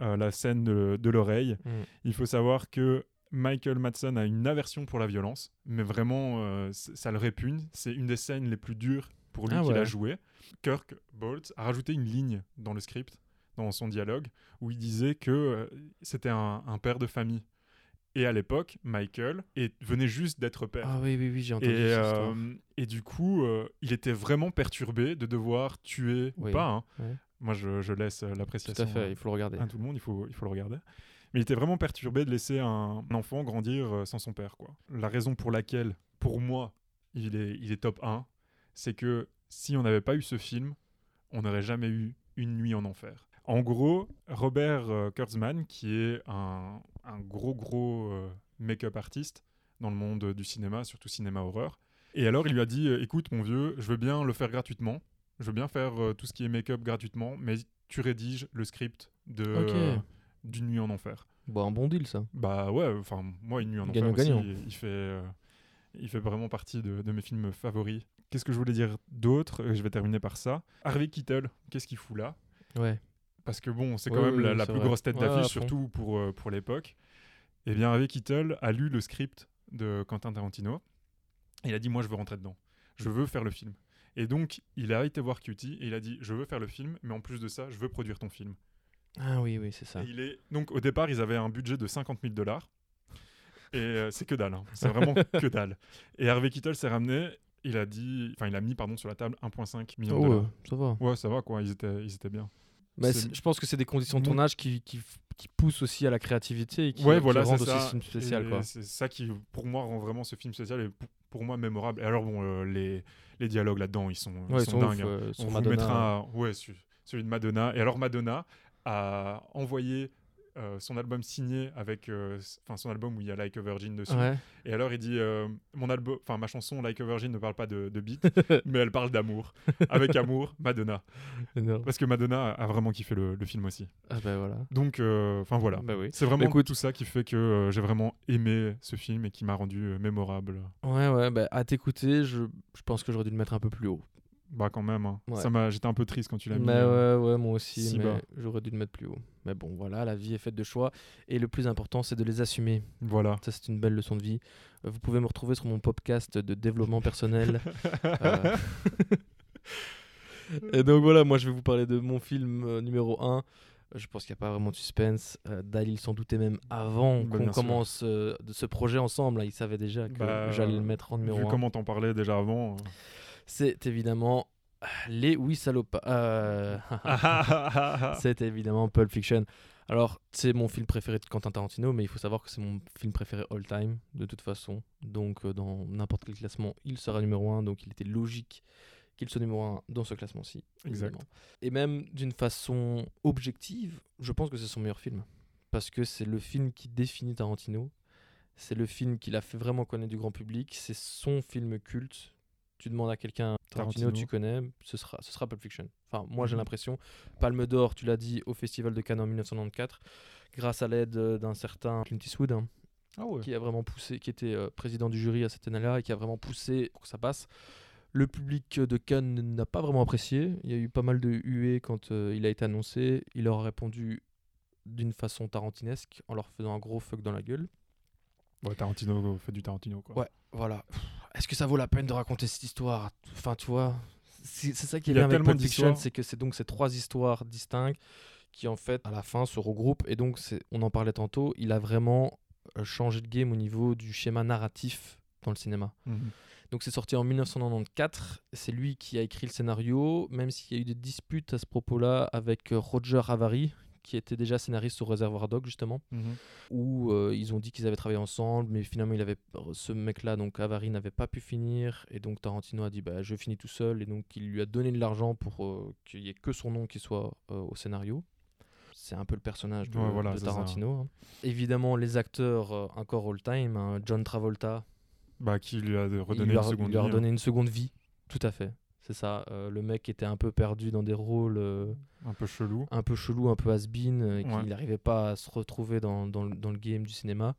euh, la scène de, de l'oreille Mm. il faut savoir que Michael Madsen a une aversion pour la violence, mais vraiment, euh, ça le répugne. C'est une des scènes les plus dures pour lui Ah qu'il a joué. Kirk Bolt a rajouté une ligne dans le script, dans son dialogue, où il disait que euh, c'était un, un père de famille. Et à l'époque, Michael et, venait juste d'être père. Ah oui, oui, oui, j'ai entendu Et, euh, et du coup, euh, il était vraiment perturbé de devoir tuer Oui, ou pas. hein. Moi, je, je laisse euh, Tout l'appréciation à fait, il faut le regarder. à tout le monde, il faut, il faut le regarder. Mais il était vraiment perturbé de laisser un, enfant grandir sans son père. Quoi. La raison pour laquelle, pour moi, il est, il est top 1, c'est que si on n'avait pas eu ce film, on n'aurait jamais eu Une nuit en enfer. En gros, Robert euh, Kurtzman, qui est un, un gros, gros euh, make-up artiste dans le monde du cinéma, surtout cinéma horreur, et alors il lui a dit euh, Écoute, mon vieux, je veux bien le faire gratuitement, je veux bien faire tout ce qui est make-up gratuitement, mais tu rédiges le script de, d'une nuit en enfer. Bon, un bon deal, ça. Bah ouais, enfin moi une nuit en enfer Gagnant-gagnant. aussi, il fait, euh, il fait vraiment partie de, de mes films favoris. Qu'est-ce que je voulais dire d'autre? Je vais terminer par ça. Harvey Keitel, qu'est-ce qu'il fout là? Ouais. Parce que bon, c'est Ouais, quand même la, plus vrai. grosse tête d'affiche, surtout pour, euh, pour l'époque. Eh bien, Harvey Keitel a lu le script de Quentin Tarantino. Et il a dit Moi, je veux rentrer dedans. Je veux faire le film. Et donc, il a été voir Cutie et il a dit Je veux faire le film, mais en plus de ça, je veux produire ton film. Ah oui, oui, c'est ça. Et il est... Donc au départ, ils avaient un budget de 50 000 dollars. Et euh, c'est que dalle. hein. C'est vraiment que dalle. Et Harvey Keitel s'est ramené. Il a dit, enfin, il a mis pardon sur la table 1,5 million de Oh, ouais, ça va. Ouais, ça va quoi. Ils étaient, ils étaient bien. Mais c'est- je pense que c'est des conditions de Bon. tournage qui, qui, poussent aussi à la créativité et qui, ouais, qui voilà, rendent aussi ce film spécial. C'est ça qui, pour moi, rend vraiment ce film spécial et pour, pour moi mémorable. Et alors bon, euh, les, les dialogues là-dedans, ils sont, Ouais, ils sont sont dingues. ouf, hein. euh, On sur vous Madonna. mettra, ouais, celui de Madonna. Et alors Madonna a envoyé euh, son album signé avec, euh, enfin son album où il y a Like a Virgin dessus. Ouais. Et alors il dit, euh, mon album, enfin ma chanson Like a Virgin ne parle pas de, de beat, mais elle parle d'amour. Avec amour, Madonna. Énorme. Parce que Madonna a vraiment kiffé le, le film aussi. Ah bah voilà. Donc, enfin voilà. Bah oui. C'est vraiment Bah, écoute- tout ça qui fait que j'ai vraiment aimé ce film et qui m'a rendu mémorable. Ouais, ouais, bah à t'écouter, je, je pense que j'aurais dû le mettre un peu plus haut. Bah quand même. hein. Ouais. Ça m'a, j'étais un peu triste quand tu l'as mis. Mais euh, ouais, ouais, moi aussi, si mais j'aurais dû le mettre plus haut. Mais bon, voilà, la vie est faite de choix. Et le plus important, c'est de les assumer. Voilà. Ça, c'est une belle leçon de vie. Euh, Vous pouvez me retrouver sur mon podcast de développement personnel. Euh, Et donc voilà, moi je vais vous parler de mon film euh, numéro 1. Je pense qu'il n'y a pas vraiment de suspense. Euh, Dalil s'en doutait même avant Bah, qu'on commence euh, de ce projet ensemble. là. Il savait déjà que Bah, j'allais le mettre en numéro Vu 1. comment t'en parlais déjà avant. C'est évidemment les Oui Salopa. Euh, c'est évidemment Pulp Fiction. Alors, c'est mon film préféré de Quentin Tarantino, mais il faut savoir que c'est mon film préféré all time, de toute façon. Donc, euh, dans n'importe quel classement, il sera numéro 1. Donc, il était logique qu'il soit numéro 1 dans ce classement-ci. Exact. évidemment. Et même d'une façon objective, je pense que c'est son meilleur film. Parce que c'est le film qui définit Tarantino. C'est le film qui l'a fait vraiment connaître du grand public. C'est son film culte. Tu demandes à quelqu'un, Tarantino, Tarantino. tu connais, ce sera, ce sera Pulp Fiction. Enfin, moi j'ai Mhm. l'impression. Palme d'Or, tu l'as dit, au Festival de Cannes en 1994, grâce à l'aide euh, d'un certain Clint Eastwood, hein, Ah ouais. qui a vraiment poussé, qui était euh, président du jury à cette année-là et qui a vraiment poussé pour que ça passe. Le public de Cannes n'a pas vraiment apprécié. Il y a eu pas mal de huées quand euh, il a été annoncé. Il leur a répondu d'une façon tarantinesque en leur faisant un gros fuck dans la gueule. Ouais, Tarantino fait du Tarantino, quoi. Ouais, voilà. Est-ce que ça vaut la peine de raconter cette histoire? Enfin, tu vois, c'est ça qui est bien avec Pulp Fiction, c'est que c'est donc ces trois histoires distinctes qui en fait à la fin se regroupent et donc on en parlait tantôt, il a vraiment euh, changé de game au niveau du schéma narratif dans le cinéma. Mhm. Donc c'est sorti en 1994, c'est lui qui a écrit le scénario, même s'il y a eu des disputes à ce propos-là avec euh, Roger Avary, qui était déjà scénariste sur Reservoir Dog justement, Mhm. où euh, ils ont dit qu'ils avaient travaillé ensemble, mais finalement il avait ce mec-là, donc Avary n'avait pas pu finir, et donc Tarantino a dit bah je finis tout seul, et donc il lui a donné de l'argent pour euh, qu'il y ait que son nom qui soit euh, au scénario. C'est un peu le personnage de, Ouais, voilà, de c'est ça. Tarantino. hein. Évidemment, les acteurs encore all-time, hein, John Travolta, Bah, qui lui a il redonné lui une a, seconde il lui a vie, hein. redonné une seconde vie. Tout à fait. C'est ça. euh, le mec était un peu perdu dans des rôles euh, un peu chelou. un peu chelous, un peu has-been, euh, Ouais. qu'il n'arrivait pas à se retrouver dans, dans, le- dans le game du cinéma.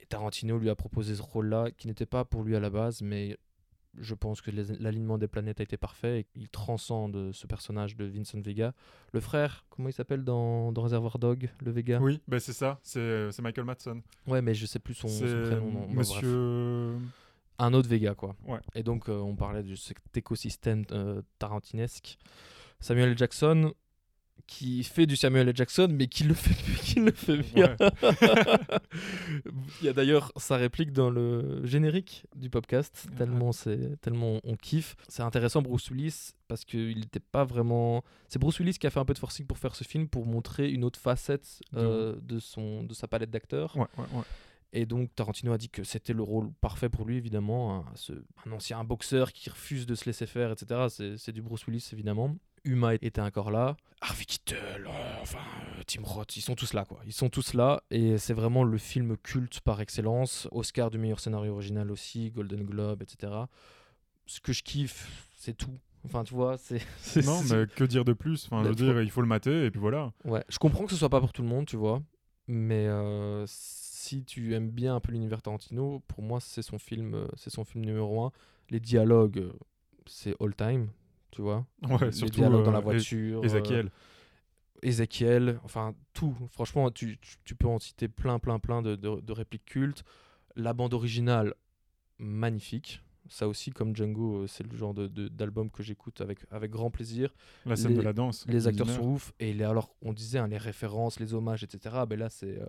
Et Tarantino lui a proposé ce rôle-là, qui n'était pas pour lui à la base, mais je pense que l'alignement des planètes a été parfait et qu'il transcende ce personnage de Vincent Vega. Le frère, comment il s'appelle dans, dans Reservoir Dog, le Vega? Oui, bah, c'est ça, c'est Michael Madsen. Ouais, mais je sais plus son, son prénom. non. Bah. Monsieur. Un autre Vega quoi. Ouais. Et donc euh, on parlait de cet écosystème euh, tarantinesque. Samuel L. Jackson qui fait du Samuel L. Jackson mais qui le fait qui le fait bien. Il y a d'ailleurs sa réplique dans le générique du podcast tellement c'est tellement on kiffe. C'est intéressant Bruce Willis parce qu'il n'était pas vraiment c'est Bruce Willis qui a fait un peu de forcing pour faire ce film pour montrer une autre facette euh, de son de sa palette d'acteurs. Ouais, ouais, ouais. Et donc Tarantino a dit que c'était le rôle parfait pour lui, évidemment. Un, ce- un ancien boxeur qui refuse de se laisser faire, etc. C'est- C'est du Bruce Willis, évidemment. Uma était encore là. Harvey Keitel, euh, enfin euh, Tim Roth, ils sont tous là, quoi. Ils sont tous là. Et c'est vraiment le film culte par excellence. Oscar du meilleur scénario original aussi, Golden Globe, etc. Ce que je kiffe, c'est tout. Enfin, tu vois, c'est. c'est- Non, mais que dire de plus? Enfin, je veux Mais dire, il faut le mater et puis voilà. Ouais, je comprends que ce soit pas pour tout le monde, tu vois. Mais euh, si tu aimes bien un peu l'univers Tarantino, pour moi, c'est son film, euh, c'est son film numéro un. Les dialogues, euh, c'est all time, tu vois. Ouais, Les surtout dialogues dans la euh, voiture. Et- Ezekiel. Ezekiel, enfin tout. Franchement, tu, tu- tu peux en citer plein, plein, plein de, de- de répliques cultes. La bande originale, magnifique. Ça aussi, comme Django, c'est le genre de- d'album que j'écoute avec, avec grand plaisir La scène les- de la danse. les acteurs sont ouf et les, alors on disait hein, les références les hommages etc ben là c'est euh,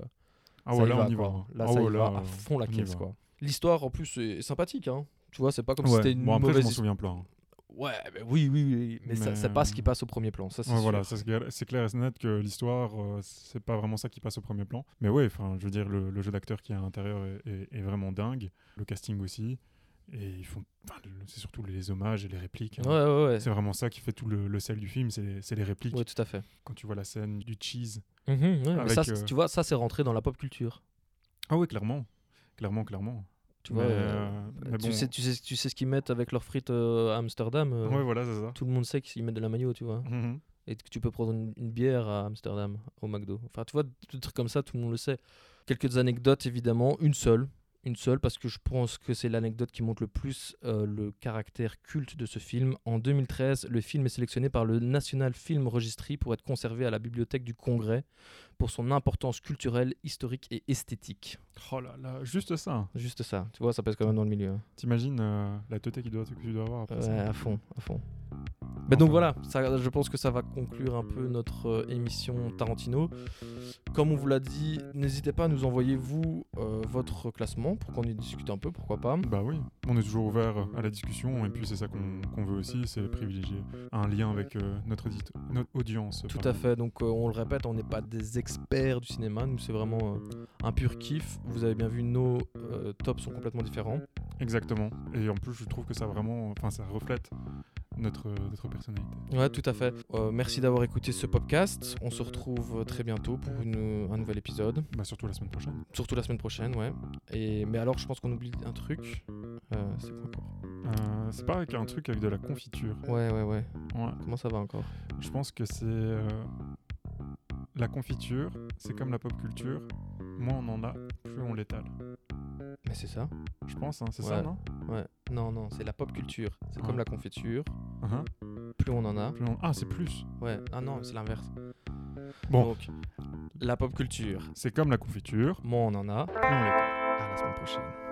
Ah ouais, là, va, on y quoi. va. là Ah ça ouais, y là, va à fond la caisse quoi l'histoire en plus est, sympathique hein tu vois c'est pas comme si c'était une Bon, après, je mauvaise m'en his- souviens plein. ouais ben oui oui oui mais, ça Mais, c'est pas ce euh, qui passe au premier plan ça c'est Ouais, voilà, c'est clair- c'est clair et net que l'histoire, euh, c'est pas vraiment ça qui passe au premier plan. Mais ouais, enfin, je veux dire, le, le jeu d'acteur qui est à l'intérieur est, est- est vraiment dingue. Le casting aussi. Et ils font. enfin, c'est surtout les hommages et les répliques. hein. ouais ouais ouais, C'est vraiment ça qui fait tout le, le sel du film, c'est les répliques. Ouais, tout à fait Quand tu vois la scène du cheese. Mhm, mais Avec, ça euh, tu vois ça c'est rentré dans la pop culture Ah oui, clairement. Clairement, clairement. tu Mais, euh, euh, mais tu bon. sais tu sais tu sais ce qu'ils mettent avec leurs frites euh, à Amsterdam voilà, ça. tout le monde sait qu'ils mettent de la mayo tu vois Mhm. et que tu peux prendre une, une bière à Amsterdam, au McDo. Enfin, tu vois, des trucs comme ça, tout le monde le sait. Quelques anecdotes, évidemment. Une seule. Une seule, parce que je pense que c'est l'anecdote qui montre le plus euh, le caractère culte de ce film. En 2013, le film est sélectionné par le National Film Registry pour être conservé à la Bibliothèque du Congrès pour son importance culturelle, historique et esthétique. Oh là là, juste ça. Juste ça. Tu vois, ça pèse quand même dans le milieu. hein. T'imagines euh, la teuté qu'il doit, que tu dois avoir après Ouais, ça à fond, à fond. Mais donc voilà, ça, je pense que ça va conclure un peu notre euh, émission Tarantino. Comme on vous l'a dit, n'hésitez pas à nous envoyer vous euh, votre classement pour qu'on y discute un peu, pourquoi pas. Bah oui, on est toujours ouvert à la discussion et puis c'est ça qu'on veut aussi, c'est privilégier un lien avec euh, notre, notre audience. Tout à fait, donc euh, on le répète, on n'est pas des experts du cinéma, nous c'est vraiment un pur kiff. Vous avez bien vu, nos tops sont complètement différents. Exactement. Et en plus, je trouve que ça vraiment, enfin, ça reflète notre, notre personnalité. Ouais, tout à fait. Euh, merci d'avoir écouté ce podcast. On se retrouve très bientôt pour une- un nouvel épisode. Bah surtout la semaine prochaine. Surtout la semaine prochaine, ouais. Et, mais alors, je pense qu'on oublie un truc. Euh, c'est quoi encore? Euh, c'est pas avec un truc avec de la confiture. Ouais, ouais, ouais. Ouais. Comment ça va encore? Je pense que c'est la confiture, c'est comme la pop culture. Moins on en a, plus on l'étale. Mais c'est ça. Je pense, hein, c'est ça, non? Ouais. Non, non, c'est la pop culture. C'est comme la confiture. Uhum. Plus on en a. Plus on- Ah, c'est plus. Ouais. Ah non, c'est l'inverse. Bon. Donc, la pop culture. C'est comme la confiture, Moins on en a. plus on l'étale. À la semaine prochaine.